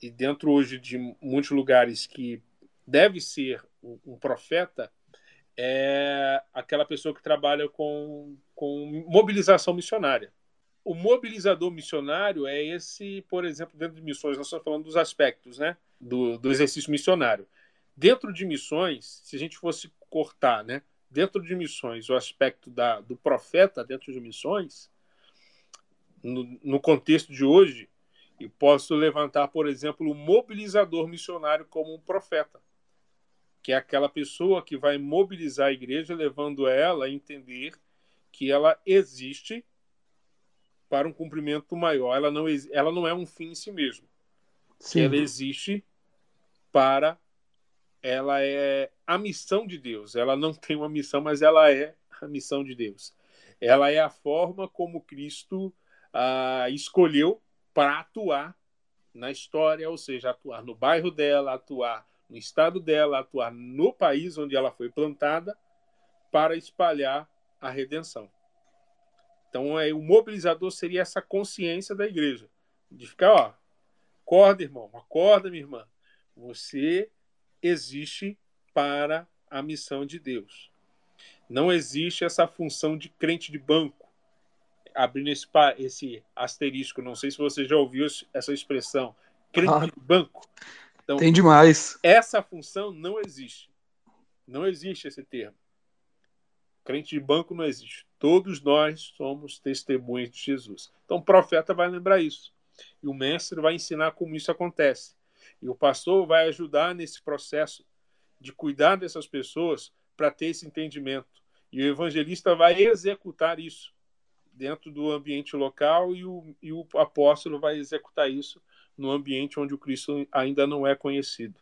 e dentro hoje de muitos lugares que deve ser um profeta é aquela pessoa que trabalha com, com mobilização missionária. O mobilizador missionário é esse, por exemplo, dentro de missões, nós estamos falando dos aspectos né, do, do exercício missionário. Dentro de missões, se a gente fosse cortar, né, dentro de missões, o aspecto da, do profeta dentro de missões, no, no contexto de hoje, e posso levantar, por exemplo, o mobilizador missionário como um profeta que é aquela pessoa que vai mobilizar a igreja, levando ela a entender que ela existe para um cumprimento maior. Ela não, ela não é um fim em si mesmo. Sim. Ela existe para. Ela é a missão de Deus. Ela não *laughs* tem uma missão, mas ela é a missão de Deus. Ela é a forma como Cristo ah, escolheu para atuar na história, ou seja, atuar no bairro dela, atuar no estado dela, atuar no país onde ela foi plantada para espalhar a redenção. Então, é, o mobilizador seria essa consciência da igreja, de ficar, ó, acorda, irmão, acorda, minha irmã. Você existe para a missão de Deus. Não existe essa função de crente de banco. Abrindo esse, esse asterisco, não sei se você já ouviu essa expressão, crente ah. de banco. Então, Tem demais. Essa função não existe. Não existe esse termo. Crente de banco não existe. Todos nós somos testemunhas de Jesus. Então o profeta vai lembrar isso. E o mestre vai ensinar como isso acontece. E o pastor vai ajudar nesse processo de cuidar dessas pessoas para ter esse entendimento. E o evangelista vai executar isso dentro do ambiente local e o, e o apóstolo vai executar isso no ambiente onde o Cristo ainda não é conhecido.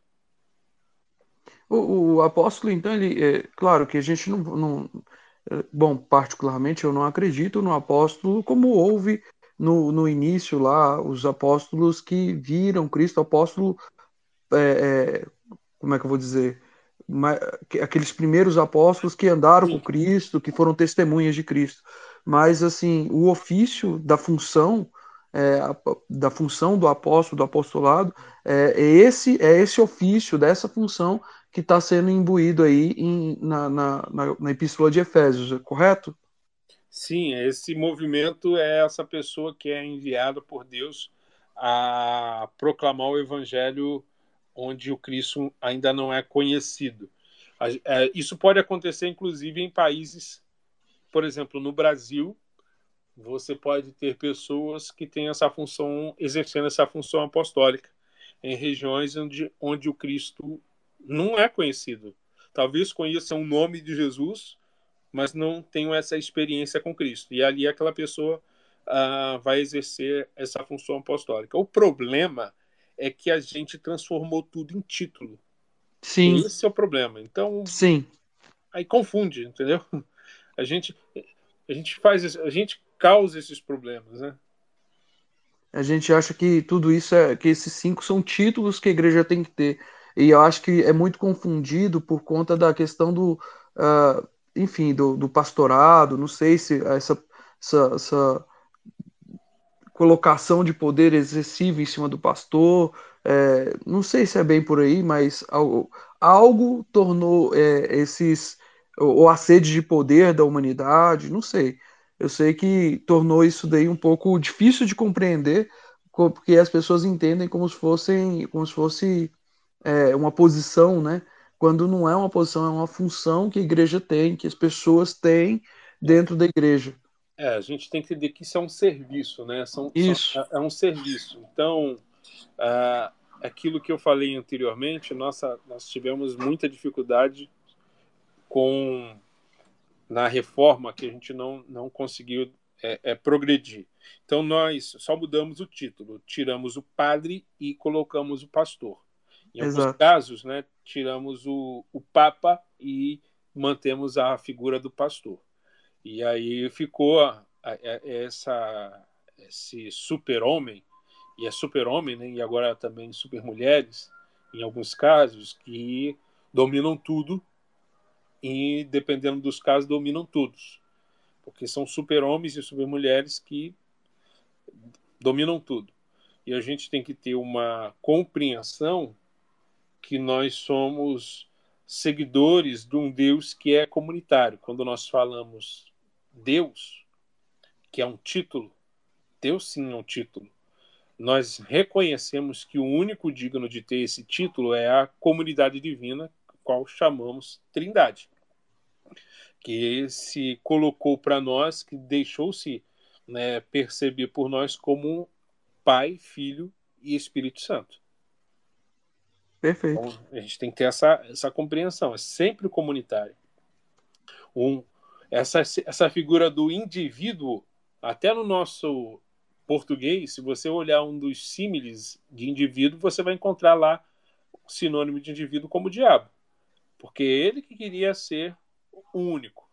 O, o apóstolo, então, ele, é, claro que a gente não, não, é, bom, particularmente eu não acredito no apóstolo como houve no, no início lá os apóstolos que viram Cristo, apóstolo, é, é, como é que eu vou dizer, aqueles primeiros apóstolos que andaram Sim. com Cristo, que foram testemunhas de Cristo. Mas assim, o ofício da função é, da função do apóstolo, do apostolado, é, é, esse é esse ofício dessa função que está sendo imbuído aí em, na, na, na, na epístola de Efésios, correto? Sim, esse movimento é essa pessoa que é enviada por Deus a proclamar o evangelho onde o Cristo ainda não é conhecido. É, isso pode acontecer, inclusive, em países, por exemplo, no Brasil, você pode ter pessoas que têm essa função, exercendo essa função apostólica em regiões onde, onde o Cristo não é conhecido. Talvez conheçam o nome de Jesus, mas não tenham essa experiência com Cristo. E ali aquela pessoa uh, vai exercer essa função apostólica. O problema é que a gente transformou tudo em título. Sim. Esse é o problema. Então, sim. Aí confunde, entendeu? A gente a gente faz a gente causa esses problemas, né? A gente acha que tudo isso é que esses cinco são títulos que a igreja tem que ter. E eu acho que é muito confundido por conta da questão do, uh, enfim, do, do, pastorado. Não sei se essa, essa, essa colocação de poder excessivo em cima do pastor. É, não sei se é bem por aí, mas algo, algo tornou é, esses. ou a sede de poder da humanidade, não sei. Eu sei que tornou isso daí um pouco difícil de compreender, porque as pessoas entendem como se fossem, como se fosse é, uma posição, né? Quando não é uma posição, é uma função que a igreja tem, que as pessoas têm dentro da igreja. É, a gente tem que entender que isso é um serviço, né? São, isso. São, é, é um serviço. Então, uh, aquilo que eu falei anteriormente, nossa, nós tivemos muita dificuldade com na reforma que a gente não, não conseguiu é, é, progredir. Então, nós só mudamos o título, tiramos o padre e colocamos o pastor. Em Exato. alguns casos, né, tiramos o, o papa e mantemos a figura do pastor. E aí ficou a, a, essa, esse super-homem, e é super-homem, né? e agora também super-mulheres, em alguns casos, que dominam tudo e, dependendo dos casos, dominam todos. Porque são super-homens e super-mulheres que dominam tudo. E a gente tem que ter uma compreensão que nós somos seguidores de um Deus que é comunitário. Quando nós falamos Deus, que é um título, Deus sim é um título. Nós reconhecemos que o único digno de ter esse título é a comunidade divina, qual chamamos Trindade, que se colocou para nós, que deixou-se né, perceber por nós como Pai, Filho e Espírito Santo. Perfeito. Então, a gente tem que ter essa, essa compreensão, é sempre comunitário. Um, essa, essa figura do indivíduo, até no nosso português, se você olhar um dos símiles de indivíduo, você vai encontrar lá sinônimo de indivíduo como diabo. Porque ele que queria ser único.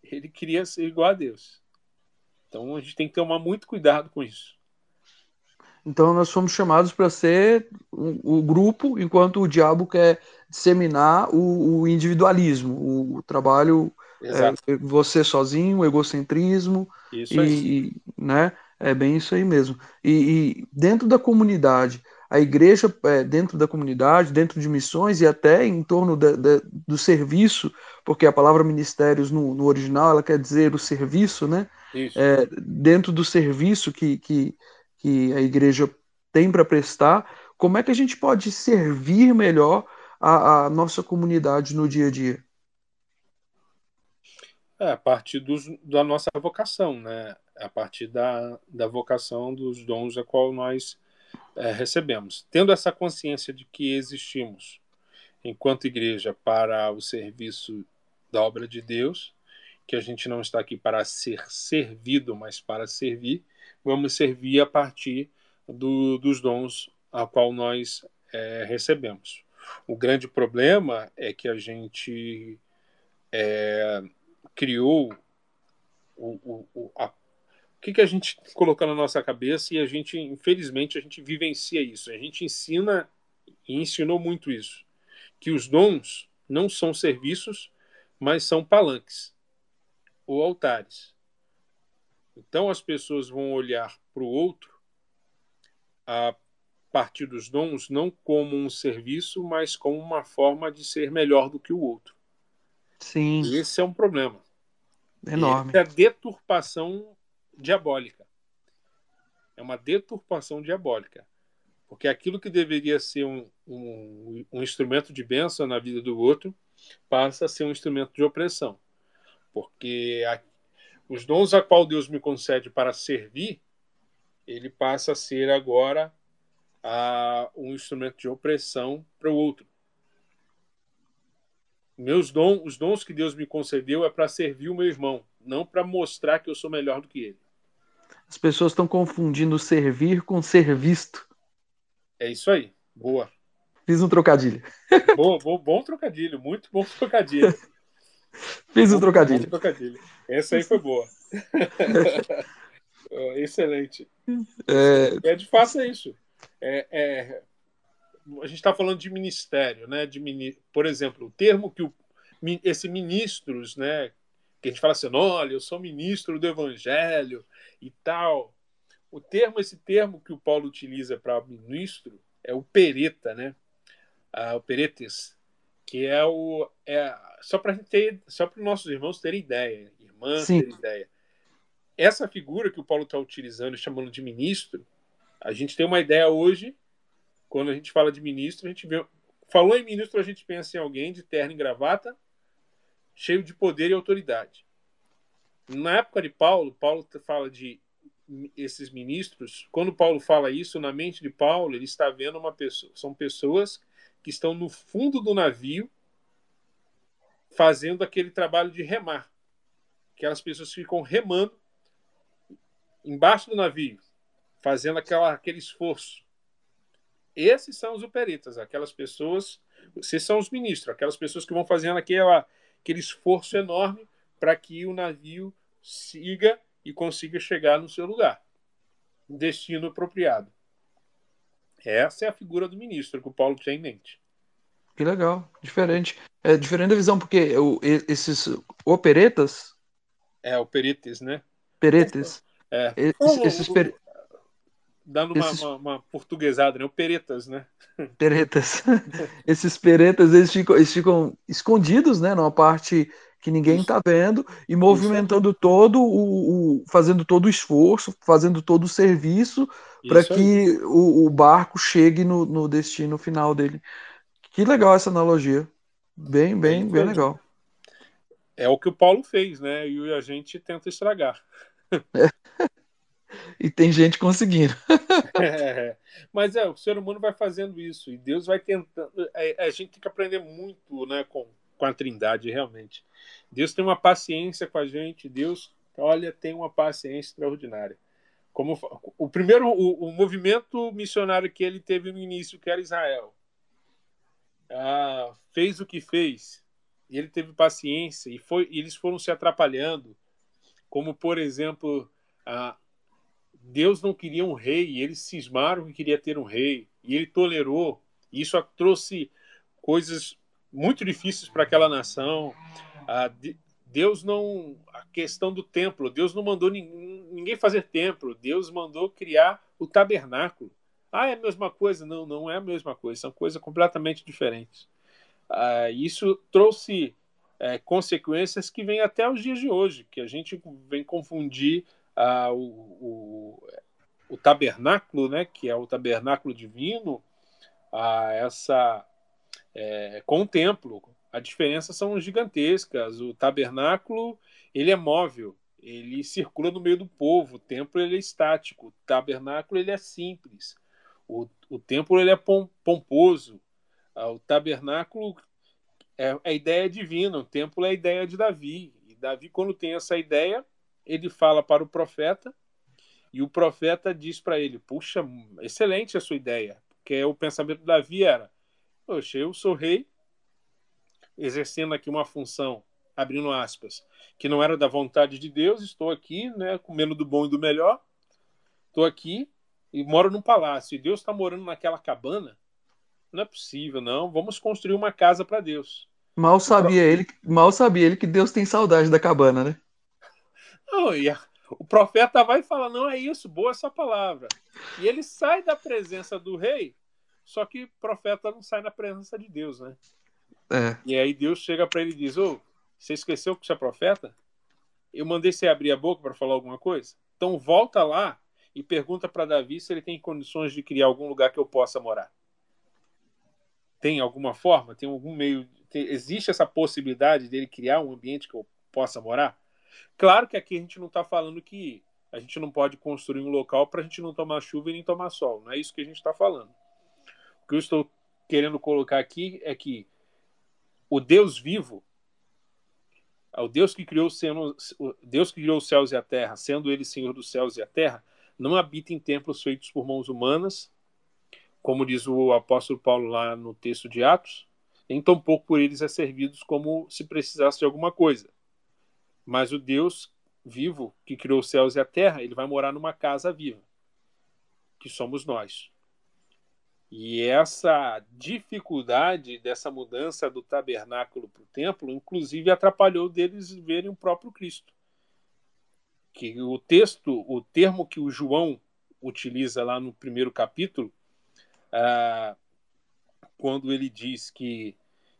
Ele queria ser igual a Deus. Então a gente tem que tomar muito cuidado com isso. Então nós fomos chamados para ser o, o, grupo, enquanto o diabo quer disseminar o, o individualismo, o, o trabalho é, você sozinho, o egocentrismo. Isso e, né? É bem isso aí mesmo. E, e dentro da comunidade, a igreja, é, dentro da comunidade, dentro de missões e até em torno do serviço, porque a palavra ministérios no, no, original ela quer dizer o serviço, né? É, dentro do serviço que, que, que a igreja tem para prestar, como é que a gente pode servir melhor a, a nossa comunidade no dia a dia? É, a partir dos, da nossa vocação, né? A partir da, da vocação dos dons a qual nós é, recebemos. Tendo essa consciência de que existimos enquanto igreja para o serviço da obra de Deus, que a gente não está aqui para ser servido, mas para servir, vamos servir a partir do, dos dons a qual nós é, recebemos. O grande problema é que a gente é, criou o, o, a, o que, que a gente colocou na nossa cabeça e a gente, infelizmente, a gente vivencia isso. A gente ensina e ensinou muito isso. Que os dons não são serviços, mas são palanques ou altares. Então as pessoas vão olhar para o outro a partir dos dons não como um serviço, mas como uma forma de ser melhor do que o outro. Sim. Esse é um problema. Enorme. É a deturpação diabólica. É uma deturpação diabólica. Porque aquilo que deveria ser um, um, um instrumento de bênção na vida do outro passa a ser um instrumento de opressão. Porque a, os dons a qual Deus me concede para servir, ele passa a ser agora a, um instrumento de opressão para o outro. Meus dons, os dons que Deus me concedeu é para servir o meu irmão, não para mostrar que eu sou melhor do que ele. As pessoas estão confundindo servir com ser visto. É isso aí. Boa. Fiz um trocadilho. Boa, bom, bom trocadilho, muito bom trocadilho. *laughs* Fiz um trocadilho. Bom trocadilho. Essa aí foi boa. *laughs* Excelente. É... é de fato é isso. É, é... a gente está falando de ministério, né? De Por exemplo, o termo que o... esse ministros, né? Que a gente fala assim, olha, eu sou ministro do evangelho e tal. O termo, esse termo que o Paulo utiliza para ministro é o pereta, né? uh, o Peretes, que é o. É, só para ter, só para os nossos irmãos terem ideia, irmãs Sim. terem ideia. Essa figura que o Paulo está utilizando, chamando de ministro, a gente tem uma ideia hoje, quando a gente fala de ministro, a gente vê. Falou em ministro, a gente pensa em alguém de terno e gravata, cheio de poder e autoridade. Na época de Paulo, Paulo fala de esses ministros. Quando Paulo fala isso, na mente de Paulo, ele está vendo uma pessoa, são pessoas que estão no fundo do navio fazendo aquele trabalho de remar. Aquelas pessoas ficam remando embaixo do navio, fazendo aquela, aquele esforço. Esses são os operitas, aquelas pessoas, esses são os ministros, aquelas pessoas que vão fazendo aquela, aquele esforço enorme para que o navio siga e consiga chegar no seu lugar, destino apropriado. Essa é a figura do ministro que o Paulo tinha em mente. Que legal, diferente. É diferente da visão, porque o, esses operetas. É, operetes, né? Peretes. É. Esses, esses per... Dando uma, esses... uma, uma, portuguesada, né? O peretas, né? Peretas. *laughs* esses peretas, eles ficam, eles ficam escondidos, né? Numa parte que ninguém está vendo e movimentando Isso. todo o, o, fazendo todo o esforço, fazendo todo o serviço para que o, o, barco chegue no, no, destino final dele. Que legal essa analogia, bem, bem, bem legal. É o que o Paulo fez, né? E a gente tenta estragar. É. E tem gente conseguindo. *laughs* É, mas é, o ser humano vai fazendo isso e Deus vai tentando. É, a gente tem que aprender muito, né, com, com a Trindade, realmente. Deus tem uma paciência com a gente, Deus, olha, tem uma paciência extraordinária. Como o primeiro, o, o movimento missionário que ele teve no início, que era Israel, ah, fez o que fez, e ele teve paciência, e, foi, e eles foram se atrapalhando, como, por exemplo, Deus não queria um rei, e eles cismaram que queria ter um rei, e ele tolerou, e isso trouxe coisas muito difíceis para aquela nação. Ah, Deus não. A questão do templo, Deus não mandou ninguém fazer templo, Deus mandou criar o tabernáculo. Ah, é a mesma coisa? Não, não é a mesma coisa, são coisas completamente diferentes. Ah, isso trouxe é, consequências que vêm até os dias de hoje, que a gente vem confundir ah, o, o, o, tabernáculo, né, que é o tabernáculo divino, essa é, com o templo. A diferença são gigantescas. O tabernáculo ele é móvel, ele circula no meio do povo. O templo ele é estático. O tabernáculo ele é simples. O, o templo ele é pomposo. Ah, o tabernáculo é a ideia divina. O templo é a ideia de Davi. E Davi, quando tem essa ideia, ele fala para o profeta e o profeta diz para ele: Puxa, excelente a sua ideia. Porque o pensamento de Davi era: Poxa, eu sou rei, exercendo aqui uma função, abrindo aspas, que não era da vontade de Deus, estou aqui, né, comendo do bom e do melhor, estou aqui e moro num palácio, e Deus está morando naquela cabana, não é possível, não, vamos construir uma casa para Deus. Mal sabia, ele, mal sabia ele que Deus tem saudade da cabana, né? *laughs* Não, e a, o profeta vai e fala, não é isso, boa essa palavra. E ele sai da presença do rei só que profeta não sai na presença de Deus, né? É. E aí Deus chega para ele e diz: Ô, você esqueceu que você é profeta? Eu mandei você abrir a boca para falar alguma coisa? Então volta lá e pergunta para Davi se ele tem condições de criar algum lugar que eu possa morar. tem alguma forma? Tem algum meio? Tem, existe essa possibilidade dele criar um ambiente que eu possa morar? Claro que aqui a gente não está falando que a gente não pode construir um local para a gente não tomar chuva e nem tomar sol. Não é isso que a gente está falando. Que eu estou querendo colocar aqui é que o Deus vivo, o Deus que criou o Deus que criou os céus e a terra, sendo Ele Senhor dos céus e a terra, não habita em templos feitos por mãos humanas, como diz o apóstolo Paulo lá no texto de Atos, nem tampouco por eles é servidos como se precisasse de alguma coisa. Mas o Deus vivo que criou os céus e a terra, ele vai morar numa casa viva, que somos nós. E essa dificuldade dessa mudança do tabernáculo para o templo, inclusive atrapalhou deles verem o próprio Cristo. Que o texto, o termo que o João utiliza lá no primeiro capítulo, ah, quando ele diz que,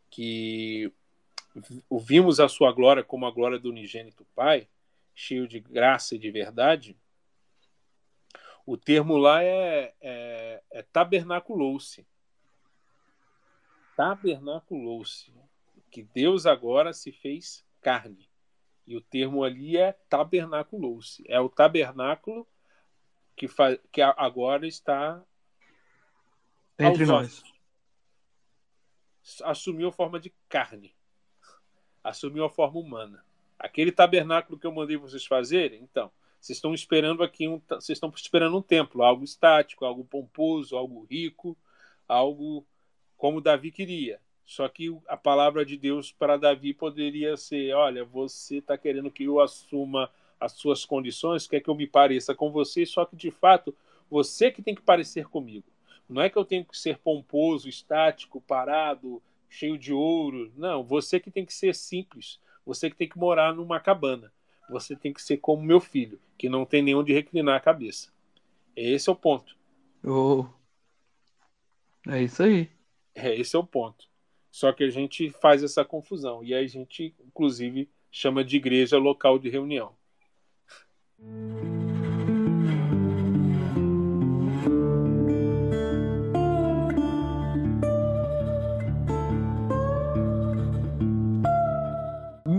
que vimos a sua glória como a glória do unigênito Pai, cheio de graça e de verdade, o termo lá é, é, é tabernaculou-se. Tabernaculou-se. Que Deus agora se fez carne. E o termo ali é tabernaculou-se. É o tabernáculo que, faz, que agora está entre nós. Assumiu a forma de carne. Assumiu a forma humana. Aquele tabernáculo que eu mandei vocês fazerem, então, vocês estão esperando aqui um, vocês estão esperando um templo, algo estático, algo pomposo, algo rico, algo como Davi queria. Só que a palavra de Deus para Davi poderia ser: olha, você está querendo que eu assuma as suas condições, quer que eu me pareça com você, só que de fato você que tem que parecer comigo. Não é que eu tenho que ser pomposo, estático, parado, cheio de ouro. Não, você que tem que ser simples. Você que tem que morar numa cabana. Você tem que ser como meu filho, que não tem nenhum de reclinar a cabeça. Esse é o ponto. Oh. É isso aí. É, esse é o ponto. Só que a gente faz essa confusão. E aí a gente, inclusive, chama de igreja local de reunião.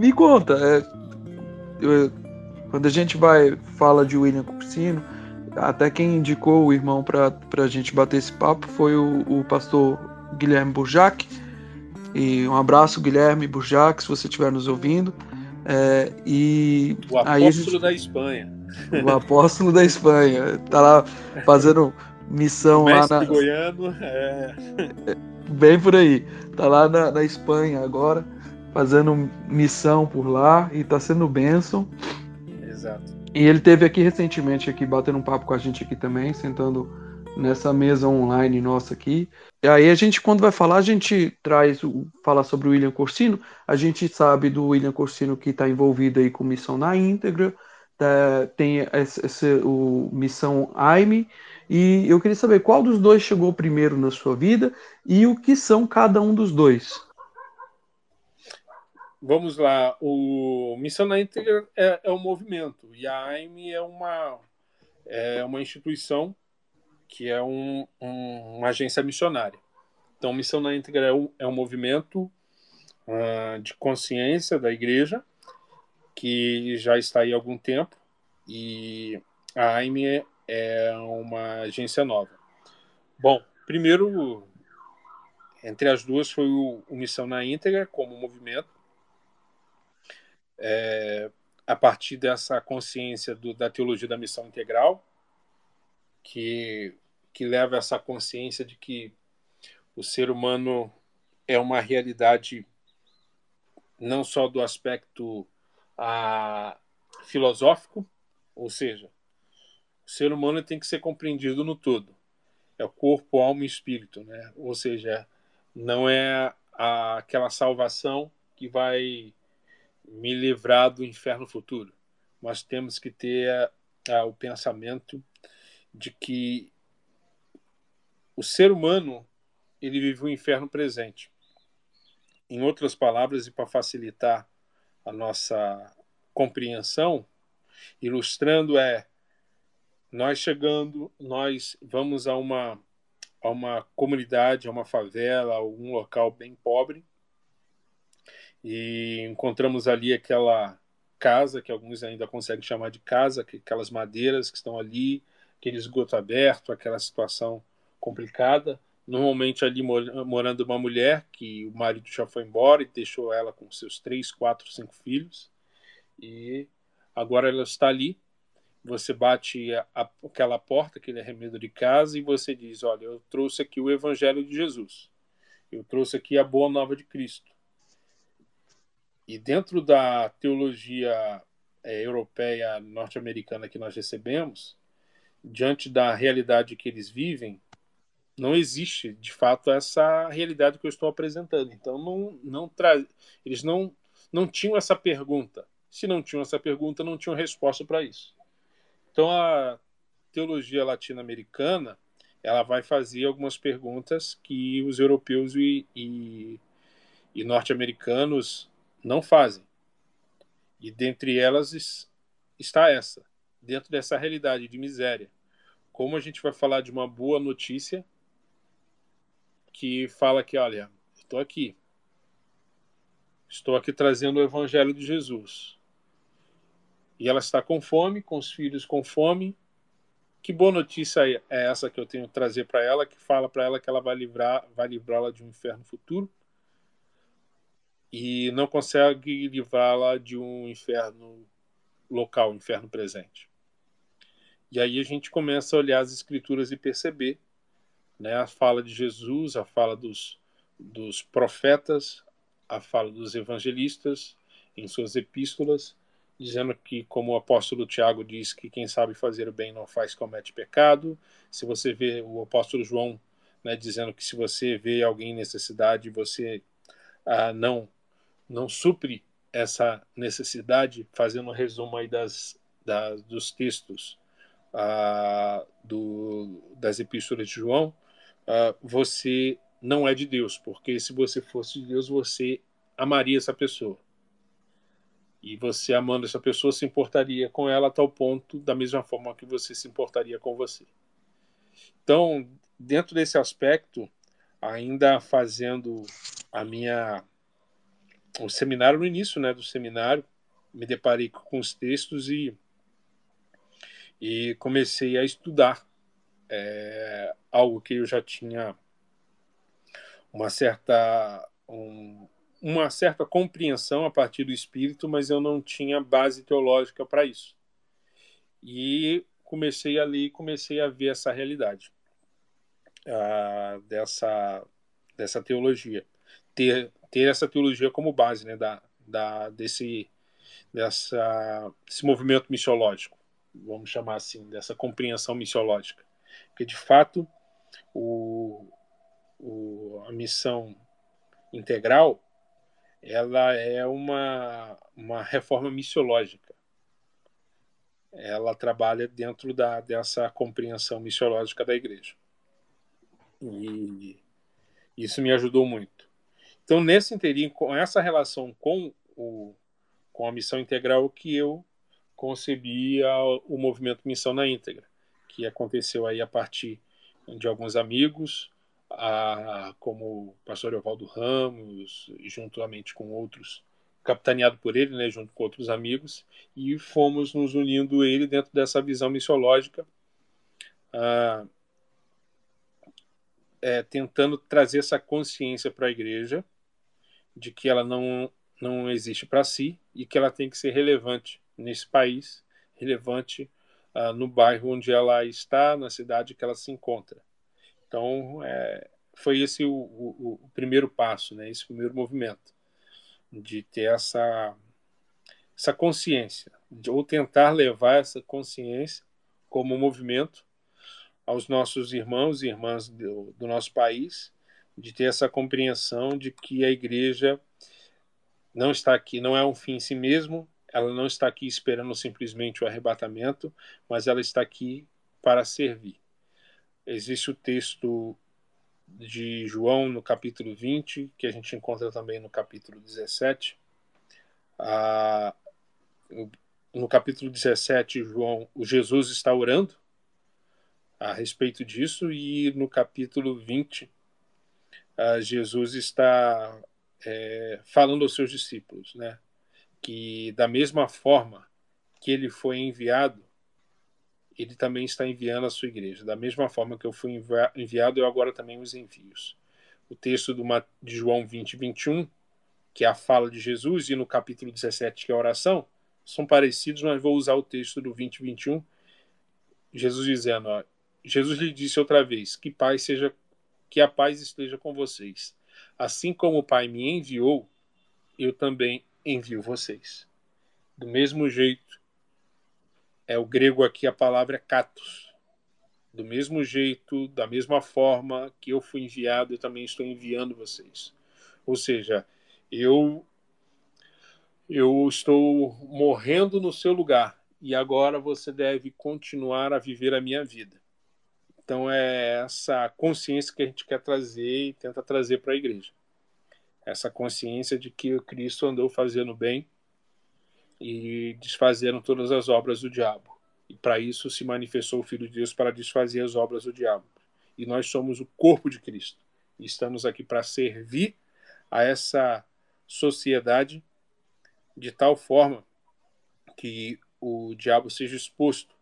me conta, é, eu, quando a gente vai fala de William Cursino, até quem indicou o irmão para a gente bater esse papo foi o, o pastor Guilherme Burjac. E um abraço, Guilherme Burjac, se você estiver nos ouvindo. É, e o apóstolo gente, da Espanha. O apóstolo da Espanha. Tá lá fazendo missão lá na. Goiano, é... Bem por aí. Tá lá na, na Espanha agora fazendo missão por lá e está sendo bênção. Exato. E ele teve aqui recentemente aqui batendo um papo com a gente aqui também, sentando nessa mesa online nossa aqui. E aí a gente quando vai falar, a gente traz fala sobre o William Corsino, a gente sabe do William Corsino que está envolvido aí com missão na íntegra, tá, tem esse, esse, o missão AIME, e eu queria saber qual dos dois chegou primeiro na sua vida e o que são cada um dos dois. Vamos lá, o Missão na Íntegra é, é um movimento e a AIME é uma, é uma instituição que é um, um, uma agência missionária. Então, Missão na Íntegra é um, é um movimento uh, de consciência da igreja que já está aí há algum tempo e a AIME é uma agência nova. Bom, primeiro, entre as duas foi o, o Missão na Íntegra como movimento é, a partir dessa consciência do, da teologia da missão integral, que, que leva essa consciência de que o ser humano é uma realidade não só do aspecto a, filosófico, ou seja, o ser humano tem que ser compreendido no todo. É o corpo, alma e espírito, né? Ou seja, não é a, aquela salvação que vai me livrar do inferno futuro. Nós temos que ter o pensamento de que o ser humano ele vive o inferno presente. Em outras palavras, e para facilitar a nossa compreensão, ilustrando é nós chegando, nós vamos a uma a uma comunidade, a uma favela, a um local bem pobre. E encontramos ali aquela casa, que alguns ainda conseguem chamar de casa, aquelas madeiras que estão ali, aquele esgoto aberto, aquela situação complicada. Normalmente ali morando uma mulher que o marido já foi embora e deixou ela com seus três, quatro, cinco filhos. E agora ela está ali você bate a, a, aquela porta, aquele arremedo de casa, e você diz: Olha, eu trouxe aqui o Evangelho de Jesus, eu trouxe aqui a Boa Nova de Cristo. E dentro da teologia é, europeia norte-americana que nós recebemos, diante da realidade que eles vivem, não existe de fato essa realidade que eu estou apresentando. Então não não tra... eles não não tinham essa pergunta. Se não tinham essa pergunta, não tinham resposta para isso. Então a teologia latino-americana ela vai fazer algumas perguntas que os europeus e, e, e norte-americanos não fazem. E dentre elas está essa, dentro dessa realidade de miséria. Como a gente vai falar de uma boa notícia que fala que, olha, estou aqui. Estou aqui trazendo o evangelho de Jesus. E ela está com fome, com os filhos com fome. Que boa notícia é essa que eu tenho que trazer para ela, que fala para ela que ela vai livrar, vai livrá-la de um inferno futuro e não consegue livrá-la de um inferno local, um inferno presente. E aí a gente começa a olhar as escrituras e perceber né, a fala de Jesus, a fala dos, dos profetas, a fala dos evangelistas em suas epístolas, dizendo que, como o apóstolo Tiago diz, que quem sabe fazer o bem não faz, comete pecado. Se você vê o apóstolo João né, dizendo que se você vê alguém em necessidade, você ah, não não supre essa necessidade, fazendo um resumo aí das, das dos textos ah, do, das epístolas de João, ah, você não é de Deus, porque se você fosse de Deus, você amaria essa pessoa. E você, amando essa pessoa, se importaria com ela a tal ponto, da mesma forma que você se importaria com você. Então, dentro desse aspecto, ainda fazendo a minha o seminário no início, né, do seminário, me deparei com os textos e e comecei a estudar é, algo que eu já tinha uma certa um, uma certa compreensão a partir do espírito, mas eu não tinha base teológica para isso. E comecei a ler, comecei a ver essa realidade uh, dessa dessa teologia, ter ter essa teologia como base, né, da, da desse dessa desse movimento missiológico, vamos chamar assim, dessa compreensão missiológica, porque de fato o, o a missão integral ela é uma, uma reforma missiológica. Ela trabalha dentro da, dessa compreensão missiológica da igreja. E isso me ajudou muito. Então, nesse inteirinho, com essa relação com, o, com a missão integral, que eu concebi a, o movimento Missão na Íntegra, que aconteceu aí a partir de alguns amigos, a, como o pastor Evaldo Ramos, juntamente com outros, capitaneado por ele, né, junto com outros amigos, e fomos nos unindo ele dentro dessa visão missiológica, ah, é, tentando trazer essa consciência para a igreja de que ela não, não existe para si e que ela tem que ser relevante nesse país, relevante ah, no bairro onde ela está, na cidade que ela se encontra. Então, é, foi esse o, o, o, primeiro passo, né? esse primeiro movimento, de ter essa, essa consciência, de, ou tentar levar essa consciência como movimento aos nossos irmãos e irmãs do, do nosso país, de ter essa compreensão de que a igreja não está aqui, não é um fim em si mesmo, ela não está aqui esperando simplesmente o arrebatamento, mas ela está aqui para servir. Existe o texto de João no capítulo 20, que a gente encontra também no capítulo 17. Ah, no capítulo 17, João, o Jesus está orando a respeito disso, e no capítulo 20, uh, Jesus está é, falando aos seus discípulos, né? que da mesma forma que ele foi enviado, ele também está enviando a sua igreja. Da mesma forma que eu fui enviado, eu agora também os envio. O texto de João 20, 21, que é a fala de Jesus, e no capítulo 17, que é a oração, são parecidos, mas vou usar o texto do 20, 21, Jesus dizendo, ó, Jesus lhe disse outra vez, que paz seja, que a paz esteja com vocês. Assim como o Pai me enviou, eu também envio vocês. Do mesmo jeito, é o grego aqui a palavra é katos. Do mesmo jeito, da mesma forma que eu fui enviado, eu também estou enviando vocês. Ou seja, eu eu estou morrendo no seu lugar e agora você deve continuar a viver a minha vida. Então é essa consciência que a gente quer trazer e tenta trazer para a igreja. Essa consciência de que Cristo andou fazendo bem e desfazendo todas as obras do diabo. E para isso se manifestou o Filho de Deus para desfazer as obras do diabo. E nós somos o corpo de Cristo. E estamos aqui para servir a essa sociedade de tal forma que o diabo seja exposto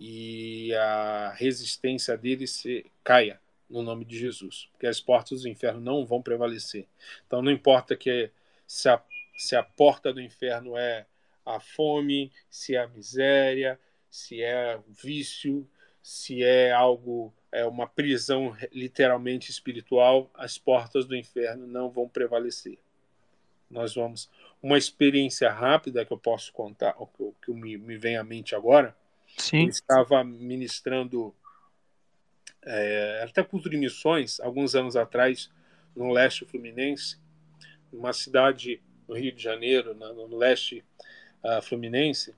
e a resistência dele se caia no nome de Jesus, porque as portas do inferno não vão prevalecer. Então não importa que se a, se a porta do inferno é a fome, se é a miséria, se é o vício, se é algo é uma prisão literalmente espiritual, as portas do inferno não vão prevalecer. Nós vamos uma experiência rápida que eu posso contar, o que, me, me vem à mente agora. Sim. Eu estava ministrando é, até culto de missões alguns anos atrás no leste fluminense, uma cidade no Rio de Janeiro, no, leste uh, fluminense,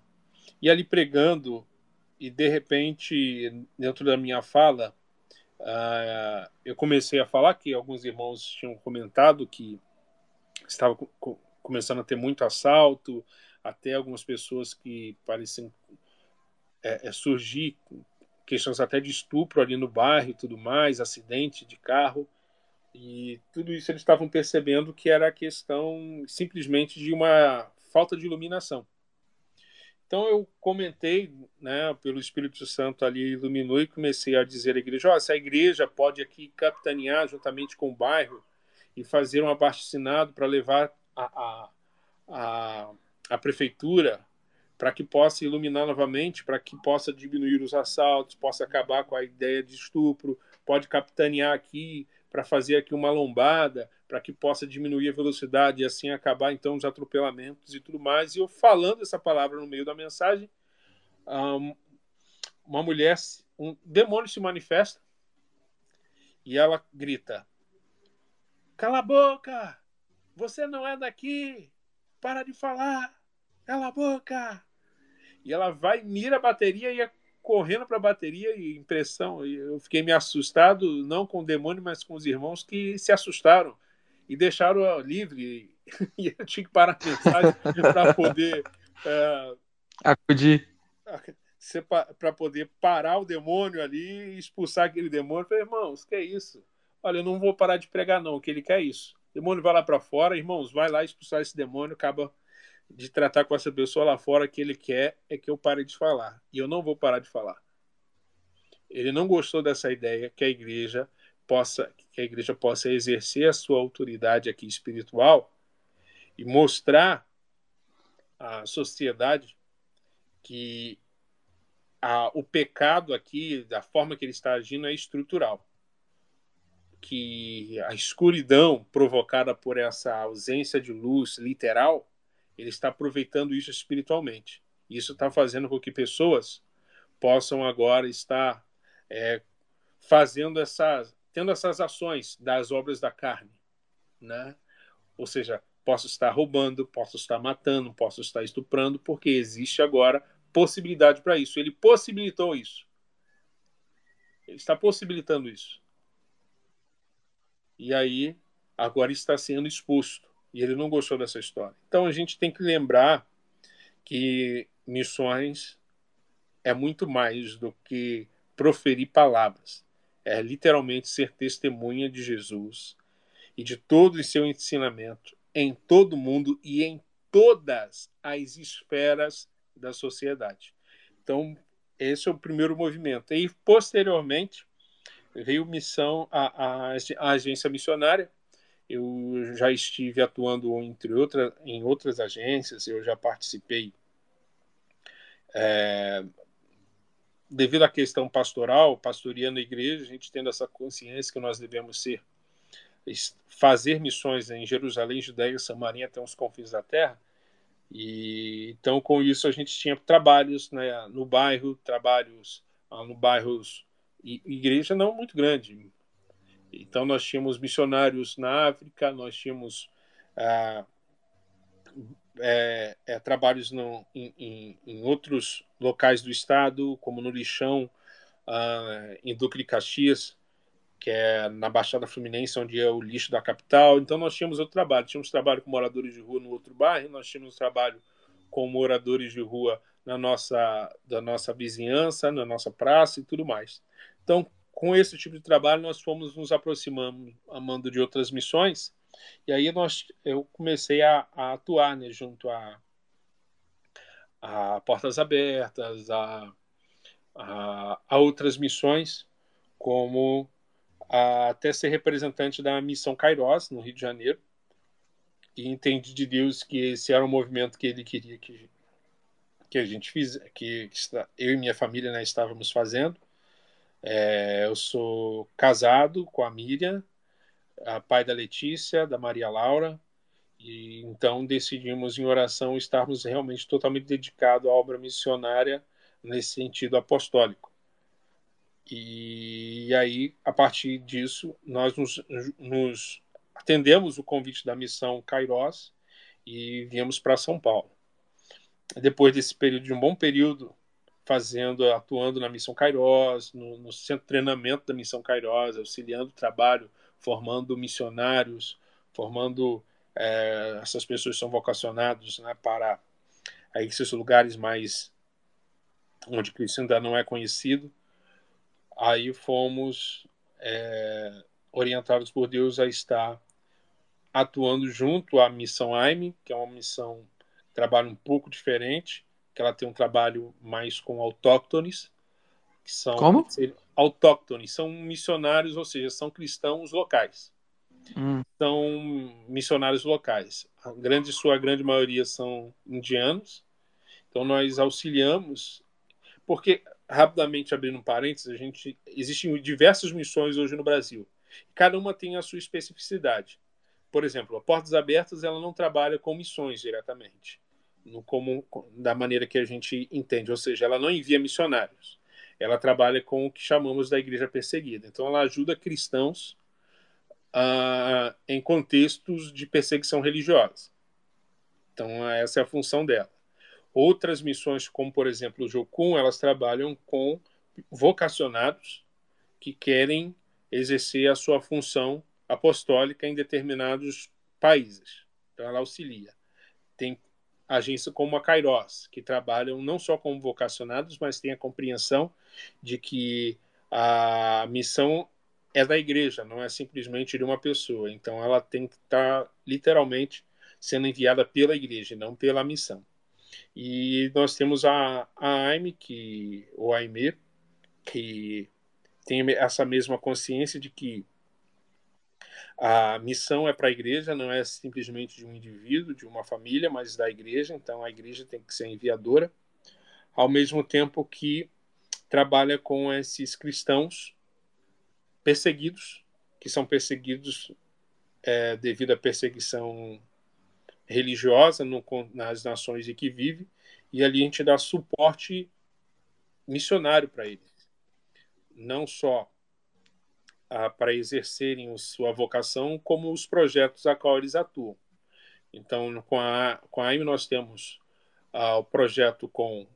e ali pregando e de repente dentro da minha fala uh, eu comecei a falar que alguns irmãos tinham comentado que estava começando a ter muito assalto, até algumas pessoas que parecem é, é, surgir questões até de estupro ali no bairro e tudo mais, acidente de carro. E tudo isso eles estavam percebendo que era questão simplesmente de uma falta de iluminação. Então eu comentei, né, pelo Espírito Santo ali iluminou e comecei a dizer à igreja, oh, essa igreja pode aqui capitanear juntamente com o bairro e fazer um abaixo-assinado para levar a, a, a, a prefeitura para que possa iluminar novamente, para que possa diminuir os assaltos, possa acabar com a ideia de estupro, pode capitanear aqui para fazer aqui uma lombada, para que possa diminuir a velocidade e assim acabar então os atropelamentos e tudo mais. E eu falando essa palavra no meio da mensagem, uma mulher, um demônio se manifesta e ela grita: Cala a boca! Você não é daqui! Para de falar! Cala a boca! E ela vai, mira a bateria e ia correndo para a bateria e impressão. Eu fiquei me assustado, não com o demônio, mas com os irmãos que se assustaram e deixaram livre. *laughs* E eu tinha que parar a mensagem para poder. É, Acudir. Para poder parar o demônio ali e expulsar aquele demônio. Eu falei, irmãos, que é isso? Olha, eu não vou parar de pregar, não, que ele quer isso. O demônio vai lá para fora, irmãos, vai lá expulsar esse demônio, acaba de tratar com essa pessoa lá fora que ele quer é que eu pare de falar. E eu não vou parar de falar. Ele não gostou dessa ideia que a igreja possa que a igreja possa exercer a sua autoridade aqui espiritual e mostrar à sociedade que a, o pecado aqui, da forma que ele está agindo, é estrutural que a escuridão provocada por essa ausência de luz literal, ele está aproveitando isso espiritualmente. Isso está fazendo com que pessoas possam agora estar é, fazendo essas, tendo essas ações das obras da carne, né? Ou seja, posso estar roubando, posso estar matando, posso estar estuprando, porque existe agora possibilidade para isso. Ele possibilitou isso. Ele está possibilitando isso. E aí, agora está sendo exposto. E ele não gostou dessa história. Então a gente tem que lembrar que missões é muito mais do que proferir palavras, é literalmente ser testemunha de Jesus e de todo o seu ensinamento em todo o mundo e em todas as esferas da sociedade. Então, esse é o primeiro movimento. E, posteriormente, veio missão à, à agência missionária. Eu já estive atuando entre outra, em outras agências, eu já participei. É, devido à questão pastoral, pastoreando a igreja, a gente tendo essa consciência que nós devemos ser fazer missões em Jerusalém, Judéia, Samaria até os confins da terra. E então com isso a gente tinha trabalhos né, no bairro, trabalhos ah, no bairros igreja não muito grande. Então nós tínhamos missionários na África, nós tínhamos ah, é, é, trabalhos no, em, em, em, outros locais do estado, como no Lixão, ah, em Duque de Caxias, que é na Baixada Fluminense, onde é o lixo da capital. Então nós tínhamos outro trabalho. Tínhamos trabalho com moradores de rua no outro bairro, nós tínhamos trabalho com moradores de rua na nossa, da nossa vizinhança, na nossa praça e tudo mais. Então, com esse tipo de trabalho, nós fomos nos aproximando, amando de outras missões, e aí nós, eu comecei a, a atuar né, junto a, a Portas Abertas, a, a, a outras missões, como até ser representante da missão Kairos, no Rio de Janeiro, e entendi de Deus que esse era um movimento que ele queria que, que a gente fizesse, que, que eu e minha família né, estávamos fazendo. É, eu sou casado com a Miriam, a pai da Letícia, da Maria Laura, e então decidimos em oração estarmos realmente totalmente dedicados à obra missionária nesse sentido apostólico. E aí, a partir disso, nós nos, nos atendemos o convite da missão Kairos e viemos para São Paulo. Depois desse período, de um bom período, fazendo, atuando na missão Kairos, no, no centro de treinamento da missão Kairos, auxiliando o trabalho, formando missionários, formando é, essas pessoas são vocacionados né, para aí, esses lugares mais onde Cristo ainda não é conhecido. Aí fomos é, orientados por Deus a estar atuando junto à missão AIME, que é uma missão trabalho um pouco diferente, que ela tem um trabalho mais com autóctones, que são Como? autóctones, são missionários, ou seja, são cristãos locais. Hum. São missionários locais. A grande sua grande maioria são indianos. Então nós auxiliamos, porque rapidamente abrindo um parênteses, a gente existem diversas missões hoje no Brasil. Cada uma tem a sua especificidade. Por exemplo, a Portas Abertas ela não trabalha com missões diretamente, no como da maneira que a gente entende, ou seja, ela não envia missionários. Ela trabalha com o que chamamos da igreja perseguida. Então, ela ajuda cristãos ah, em contextos de perseguição religiosa. Então, essa é a função dela. Outras missões, como por exemplo o Jocum, elas trabalham com vocacionados que querem exercer a sua função apostólica em determinados países. Então ela auxilia. Tem agência como a Kairos, que trabalham não só com vocacionados, mas tem a compreensão de que a missão é da igreja, não é simplesmente de uma pessoa. Então ela tem que estar literalmente sendo enviada pela igreja, não pela missão. E nós temos a, a AIME, que, ou AIME, que tem essa mesma consciência de que a missão é para a igreja, não é simplesmente de um indivíduo, de uma família, mas da igreja. Então a igreja tem que ser enviadora, ao mesmo tempo que trabalha com esses cristãos perseguidos, que são perseguidos é, devido à perseguição religiosa no, nas nações em que vive, e ali a gente dá suporte missionário para eles. Não só para exercerem sua vocação, como os projetos a qual eles atuam. Então, com a, com a AIM, nós temos ah, o projeto com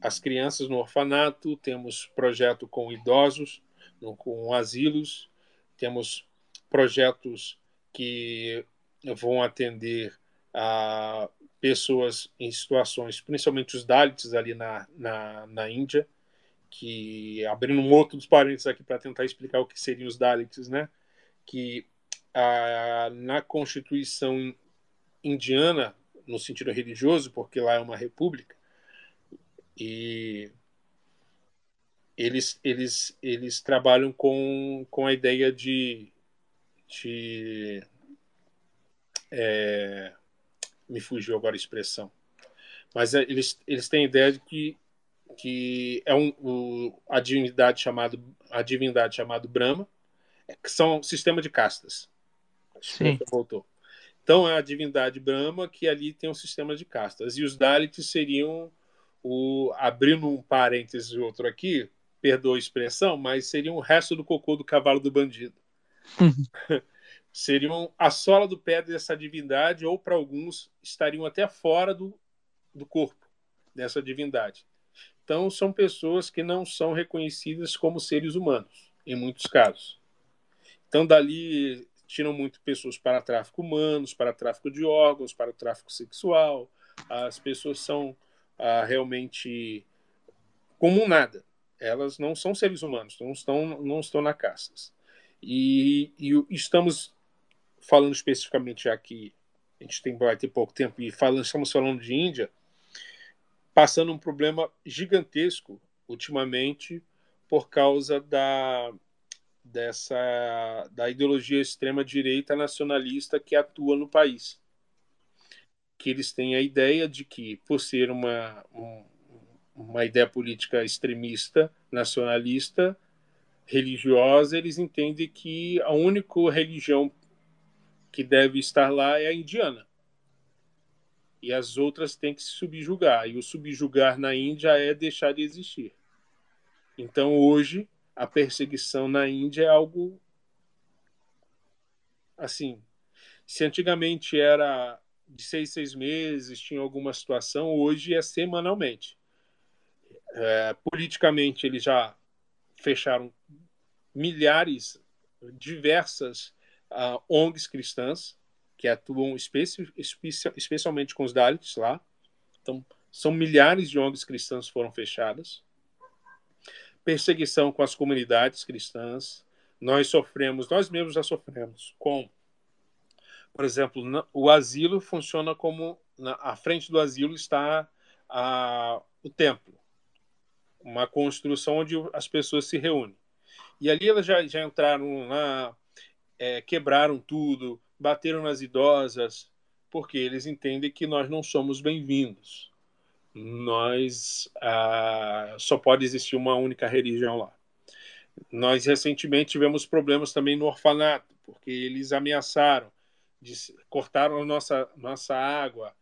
as crianças no orfanato, temos projeto com idosos, no, com asilos, temos projetos que vão atender a pessoas em situações, principalmente os Dalits ali na, na, na Índia, que abrindo um outro dos parênteses aqui para tentar explicar o que seriam os Dalits, né? Que a, na Constituição indiana, no sentido religioso, porque lá é uma república, e eles, eles, eles trabalham com, com a ideia de, de é, me fugiu agora a expressão, mas é, eles, eles têm a ideia de que, que é um, o, a divindade chamado a divindade chamado Brahma, que são um sistema de castas. Sim. Voltou. Então é a divindade Brahma que ali tem um sistema de castas. E os Dalits seriam o abrindo um parênteses outro aqui, perdoa a expressão, mas seriam o resto do cocô do cavalo do bandido. *laughs* seriam a sola do pé dessa divindade, ou para alguns estariam até fora do, do corpo dessa divindade. Então, são pessoas que não são reconhecidas como seres humanos, em muitos casos. Então, dali tiram muito pessoas para tráfico humanos, para tráfico de órgãos, para o tráfico sexual. As pessoas são ah, realmente como nada. Elas não são seres humanos, não estão, não estão na castas. E, e estamos falando especificamente aqui, a gente tem, vai ter pouco tempo, e falando, estamos falando de Índia, passando um problema gigantesco ultimamente por causa da, dessa da ideologia extrema direita nacionalista que atua no país. Que eles têm a ideia de que por ser uma um, uma ideia política extremista nacionalista religiosa eles entendem que a única religião que deve estar lá é a indiana e as outras têm que se subjugar e o subjugar na Índia é deixar de existir então hoje a perseguição na Índia é algo assim. Se antigamente era de seis, seis meses, tinha alguma situação, hoje é semanalmente. É, politicamente, eles já fecharam milhares, diversas uh, ONGs cristãs que atuam especi especi especialmente com os Dalits lá. Então, são milhares de ONGs cristãs foram fechadas perseguição com as comunidades cristãs. Nós sofremos, nós mesmos já sofremos com, por exemplo, o asilo funciona como na à frente do asilo está a, o templo, uma construção onde as pessoas se reúnem. E ali elas já, já entraram lá, é, quebraram tudo, bateram nas idosas, porque eles entendem que nós não somos bem-vindos nós ah, só pode existir uma única religião lá. Nós recentemente tivemos problemas também no orfanato, porque eles ameaçaram, cortaram nossa nossa água,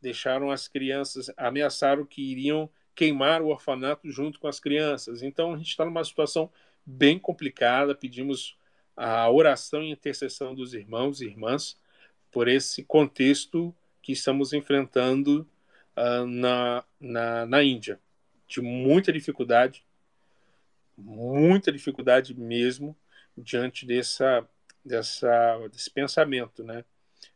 deixaram as crianças, ameaçaram que iriam queimar o orfanato junto com as crianças. Então a gente está numa situação bem complicada. Pedimos a oração e intercessão dos irmãos e irmãs por esse contexto que estamos enfrentando uh, na, na, na Índia, de muita dificuldade, muita dificuldade mesmo diante dessa, dessa, desse pensamento né?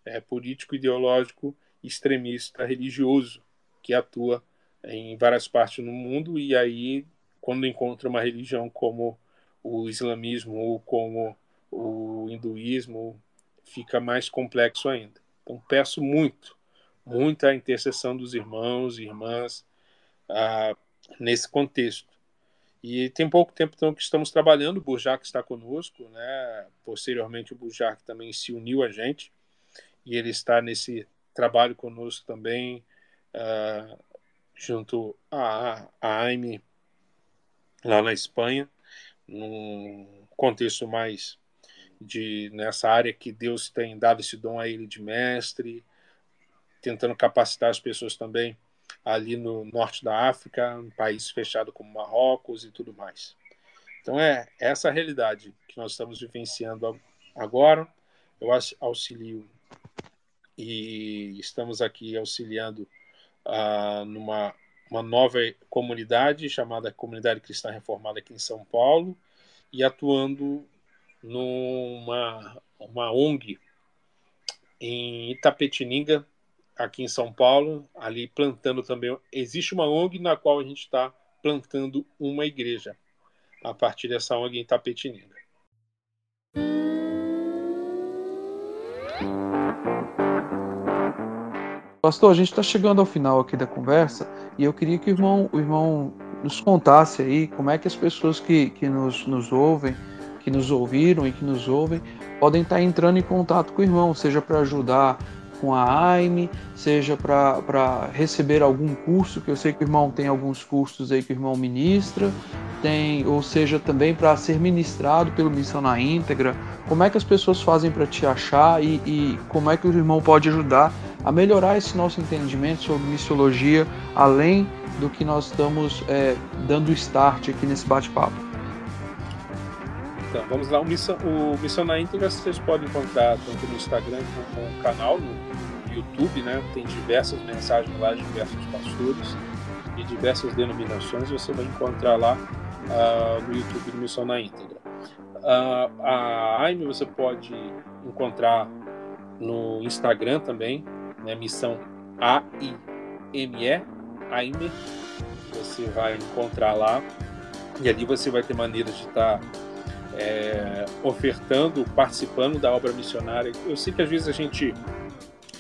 é, político, ideológico, extremista, religioso que atua em várias partes no mundo e aí quando encontra uma religião como o islamismo ou como o hinduísmo fica mais complexo ainda. Então peço muito muita intercessão dos irmãos e irmãs ah, nesse contexto. E tem pouco tempo então, que estamos trabalhando, o Burjac está conosco, né? posteriormente o Burjac também se uniu a gente, e ele está nesse trabalho conosco também, ah, junto a, a AIME, lá na Espanha, num contexto mais de nessa área que Deus tem dado esse dom a ele de mestre, tentando capacitar as pessoas também ali no norte da África, um país fechado como Marrocos e tudo mais. Então é essa a realidade que nós estamos vivenciando agora. Eu auxilio e estamos aqui auxiliando uh, numa uma nova comunidade chamada Comunidade Cristã Reformada aqui em São Paulo e atuando numa uma ONG em Itapetininga, aqui em São Paulo, ali plantando também. Existe uma ONG na qual a gente está plantando uma igreja a partir dessa ONG em Tapetininga. Pastor, a gente está chegando ao final aqui da conversa e eu queria que o irmão, o irmão nos contasse aí como é que as pessoas que, que nos, nos ouvem, que nos ouviram e que nos ouvem, podem estar tá entrando em contato com o irmão, seja para ajudar com a AIME, seja para receber algum curso, que eu sei que o irmão tem alguns cursos aí que o irmão ministra, tem, ou seja, também para ser ministrado pelo Missão na Íntegra. Como é que as pessoas fazem para te achar e, e como é que o irmão pode ajudar a melhorar esse nosso entendimento sobre missiologia, além do que nós estamos é, dando start aqui nesse bate-papo. Então, vamos lá. O Missão, o Missão na Íntegra vocês podem encontrar tanto no Instagram como no canal, no YouTube, né? Tem diversas mensagens lá de diversos pastores e diversas denominações. Você vai encontrar lá uh, no YouTube do Missão na Íntegra. Uh, a AIME você pode encontrar no Instagram também, né, missão A-I-M-E, AIME, você vai encontrar lá, e ali você vai ter maneiras de estar é, ofertando, participando da obra missionária. Eu sei que às vezes a gente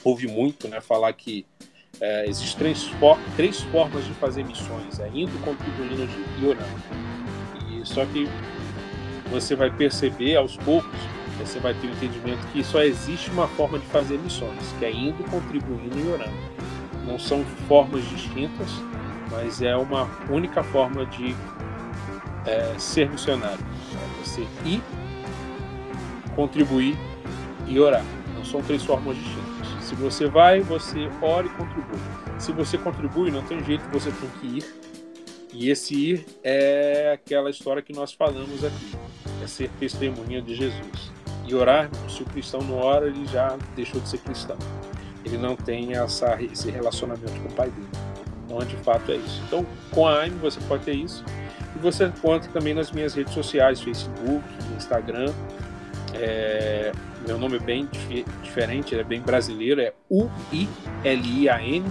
ouve muito né, falar que é, existem três, for três formas de fazer missões, é indo, contribuindo e orando. E só que você vai perceber aos poucos você vai ter o entendimento que só existe uma forma de fazer missões, que é indo, contribuindo e orando. Não são formas distintas, mas é uma única forma de é, ser missionário. Você ir, contribuir e orar. Não são três formas distintas. Se você vai, você ora e contribui. Se você contribui, não tem jeito, você tem que ir. E esse ir é aquela história que nós falamos aqui. É ser testemunha de Jesus e orar, se o cristão não ora, ele já deixou de ser cristão. Ele não tem essa, esse relacionamento com o pai dele. Então, de fato, é isso. Então, com a AIM você pode ter isso. E você encontra também nas minhas redes sociais, Facebook, Instagram. É, meu nome é bem dif diferente, é bem brasileiro, é U-I-L-I-A-N,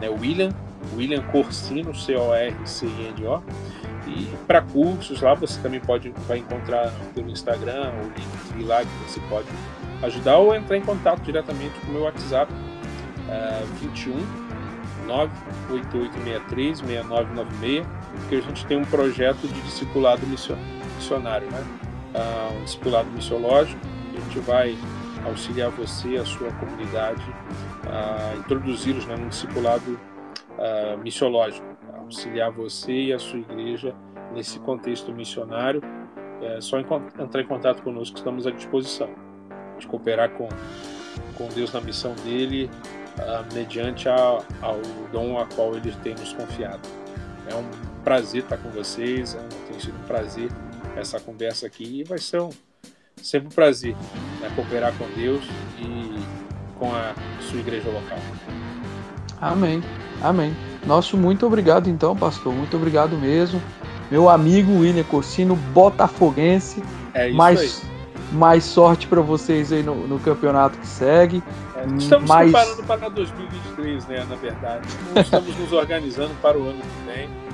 né, William, William Corsino, C-O-R-C-I-N-O. E para cursos lá você também pode vai encontrar pelo Instagram o link lá que você pode ajudar ou entrar em contato diretamente com o meu WhatsApp uh, 21 98863 6996 porque a gente tem um projeto de discipulado missionário, né? Uh, um discipulado missiológico. A gente vai auxiliar você, a sua comunidade, a introduzir os né, no discipulado uh, missiológico auxiliar você e a sua igreja nesse contexto missionário, é só entrar em contato conosco, estamos à disposição de cooperar com, com Deus na missão dele, uh, mediante a, ao dom a qual ele tem nos confiado. É um prazer estar com vocês, é tem sido um prazer essa conversa aqui e vai ser um, sempre um prazer né, cooperar com Deus e com a sua igreja local. Amém. Amém. Nosso muito obrigado então, pastor. Muito obrigado mesmo. Meu amigo William Corsino, botafoguense. É isso mais, aí. mais sorte para vocês aí no, no, campeonato que segue. É, estamos preparando para 2023, né? Na verdade. Estamos nos organizando para o ano que vem.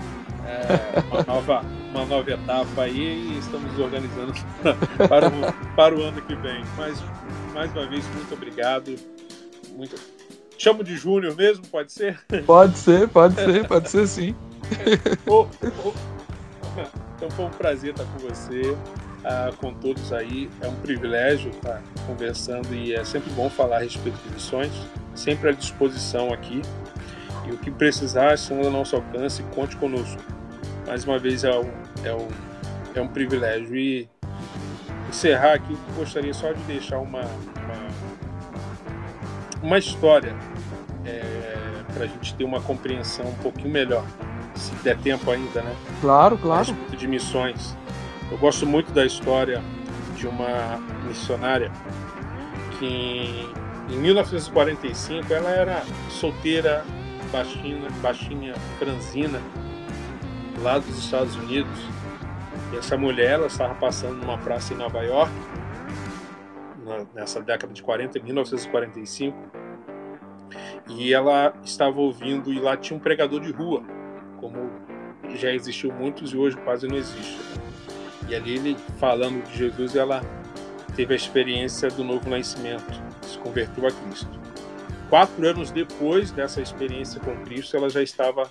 É, uma, nova, uma nova etapa aí e estamos organizando *laughs* para, o, para o ano que vem. Mas, mais uma vez, muito obrigado. Muito, Chamo de Júnior mesmo, pode ser? Pode ser, pode ser, pode ser sim. oh, oh. Então foi um prazer estar com você, uh, com todos aí. É um privilégio estar conversando e é sempre bom falar a respeito de missões. Sempre à disposição aqui. E o que precisar, estamos ao nosso alcance, conte conosco. Mais uma vez é um, é um, é um privilégio. E encerrar aqui, gostaria só de deixar uma, uma, uma história é, para a gente ter uma compreensão um pouquinho melhor, se der tempo ainda, né? Claro, claro. de missões. Eu gosto muito da história de uma missionária que em 1945 ela era solteira, baixinha, baixinha, franzina, lá dos Estados Unidos. E essa mulher ela estava passando numa praça em Nova York, nessa década de 40, 1945 e ela estava ouvindo e lá tinha um pregador de rua como já existiu muitos e hoje quase não existe. E ali ele falando de Jesus, ela teve a experiência do novo nascimento, se converteu a Cristo. Quatro anos depois dessa experiência com Cristo, ela já estava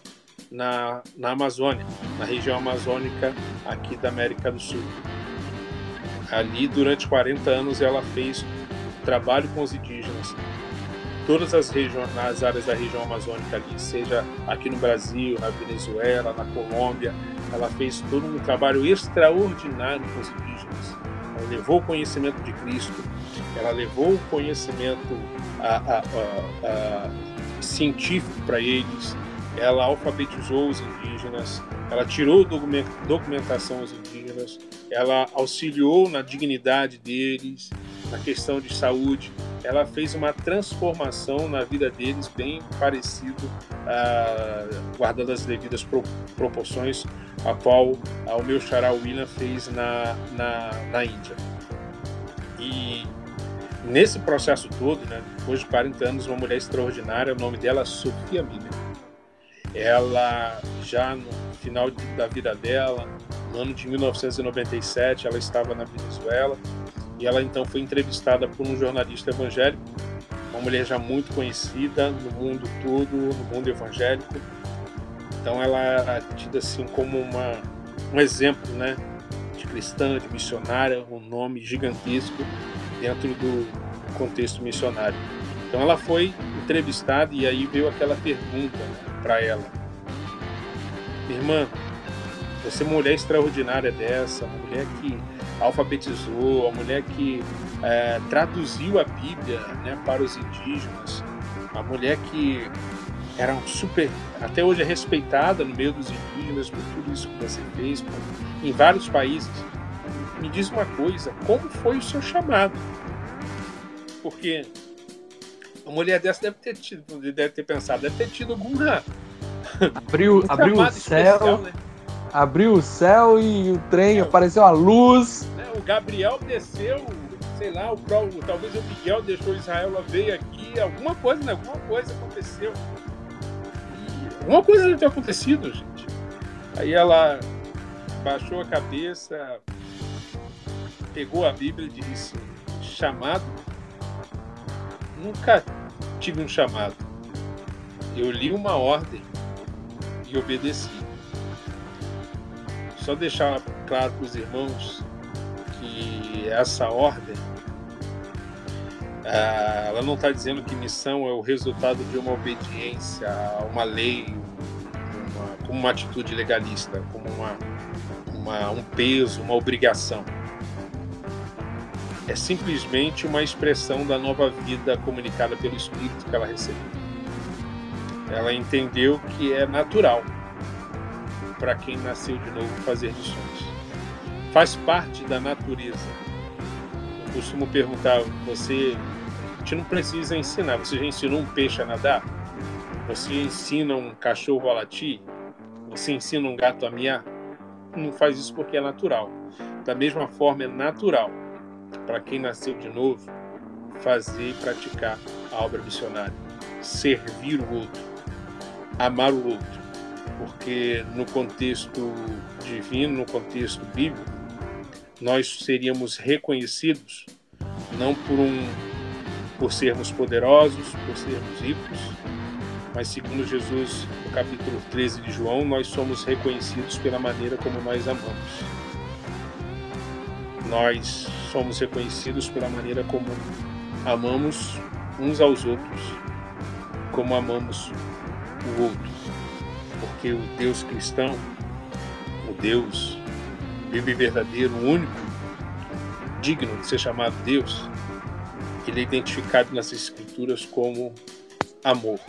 na, na Amazônia, na região amazônica aqui da América do Sul. Ali, durante 40 anos, ela fez trabalho com os indígenas, todas as regiões, nas áreas da região amazônica ali, seja aqui no Brasil, na Venezuela, na Colômbia, ela fez todo um trabalho extraordinário com os indígenas. Ela levou o conhecimento de Cristo, ela levou o conhecimento a, a, científico para eles, ela alfabetizou os indígenas, ela tirou documentação aos indígenas, ela auxiliou na dignidade deles, na questão de saúde, ela fez uma transformação na vida deles bem parecido, uh, guardando as devidas pro, proporções, a qual uh, o meu xará William fez na, na, na Índia. E nesse processo todo, né, depois de 40 anos, uma mulher extraordinária, o nome dela é Sofia Miller. Ela, já no final da vida dela, no ano de 1997, ela estava na Venezuela, e ela então foi entrevistada por um jornalista evangélico, uma mulher já muito conhecida no mundo todo, no mundo evangélico. Então ela era tida assim como uma, um exemplo, né, de cristã, de missionária, um nome gigantesco dentro do contexto missionário. Então ela foi entrevistada e aí veio aquela pergunta para ela: Irmã, você é uma mulher extraordinária dessa, uma mulher que alfabetizou, a mulher que é, traduziu a Bíblia né, para os indígenas, a mulher que era um super, até hoje é respeitada no meio dos indígenas por tudo isso que você fez por, em vários países. Me diz uma coisa, como foi o seu chamado? Porque a mulher dessa deve ter tido, deve ter pensado, deve ter tido alguma abriu, abriu o céu, especial, né? abriu o céu e o trem é, apareceu a luz. Né, o Gabriel desceu, sei lá, o, talvez o Miguel deixou Israel, ela veio aqui, alguma coisa, né? Alguma coisa aconteceu. E alguma coisa deve ter acontecido, gente. Aí ela baixou a cabeça, pegou a Bíblia e disse: chamado? Nunca tive um chamado. Eu li uma ordem e obedeci só deixar claro para os irmãos que essa ordem ah, ela não está dizendo que missão é o resultado de uma obediência a uma lei, uma, como uma atitude legalista, como uma, uma, um peso, uma obrigação. É simplesmente uma expressão da nova vida comunicada pelo Espírito que ela recebeu. Ela entendeu que é natural para quem nasceu de novo fazer lições. Faz parte da natureza. Eu costumo perguntar, você, a gente não precisa ensinar, você já ensinou um peixe a nadar? Você ensina um cachorro a latir? Você ensina um gato a miar? Não faz isso porque é natural. Da mesma forma, é natural para quem nasceu de novo fazer e praticar a obra missionária, servir o outro, amar o outro. Porque no contexto divino, no contexto bíblico, nós seríamos reconhecidos não por um por sermos poderosos, por sermos ricos, mas segundo Jesus, no capítulo 13 de João, nós somos reconhecidos pela maneira como nós amamos. Nós somos reconhecidos pela maneira como amamos uns aos outros, como amamos o outro porque o Deus cristão, o Deus vivo e verdadeiro, único digno de ser chamado Deus, ele é identificado nas Escrituras como amor.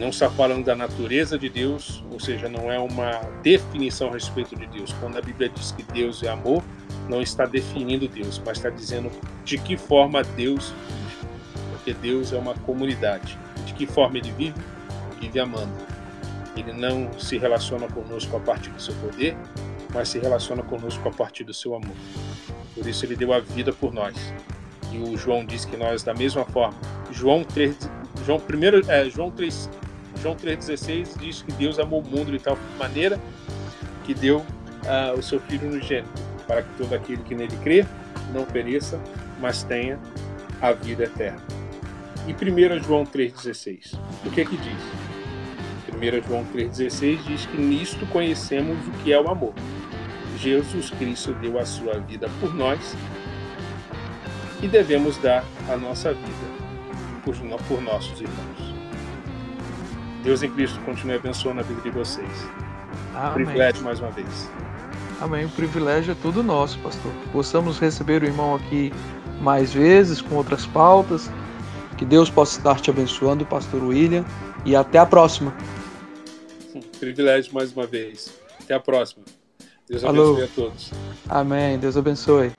Não está falando da natureza de Deus, ou seja, não é uma definição a respeito de Deus. Quando a Bíblia diz que Deus é amor, não está definindo Deus, mas está dizendo de que forma Deus vive. Porque Deus é uma comunidade. De que forma ele vive? Vive amando. Ele não se relaciona conosco a partir do seu poder, mas se relaciona conosco a partir do seu amor. Por isso ele deu a vida por nós. E o João diz que nós da mesma forma. João 3, João primeiro, é, João 3, João 3,16 diz que Deus amou o mundo de tal maneira que deu uh, o seu Filho no gênero, para que todo aquele que nele crê não pereça, mas tenha a vida eterna. E 1 João 3,16, o que é que diz? 1 João 3,16 diz que nisto conhecemos o que é o amor. Jesus Cristo deu a sua vida por nós e devemos dar a nossa vida por, por nossos irmãos. Deus em Cristo continue abençoando a vida de vocês. Amém. Privilégio mais uma vez. Amém. O privilégio é todo nosso, pastor. Possamos receber o irmão aqui mais vezes, com outras pautas. Que Deus possa estar te abençoando, pastor William. E até a próxima. Privilégio mais uma vez. Até a próxima. Deus abençoe Alô. a todos. Amém. Deus abençoe.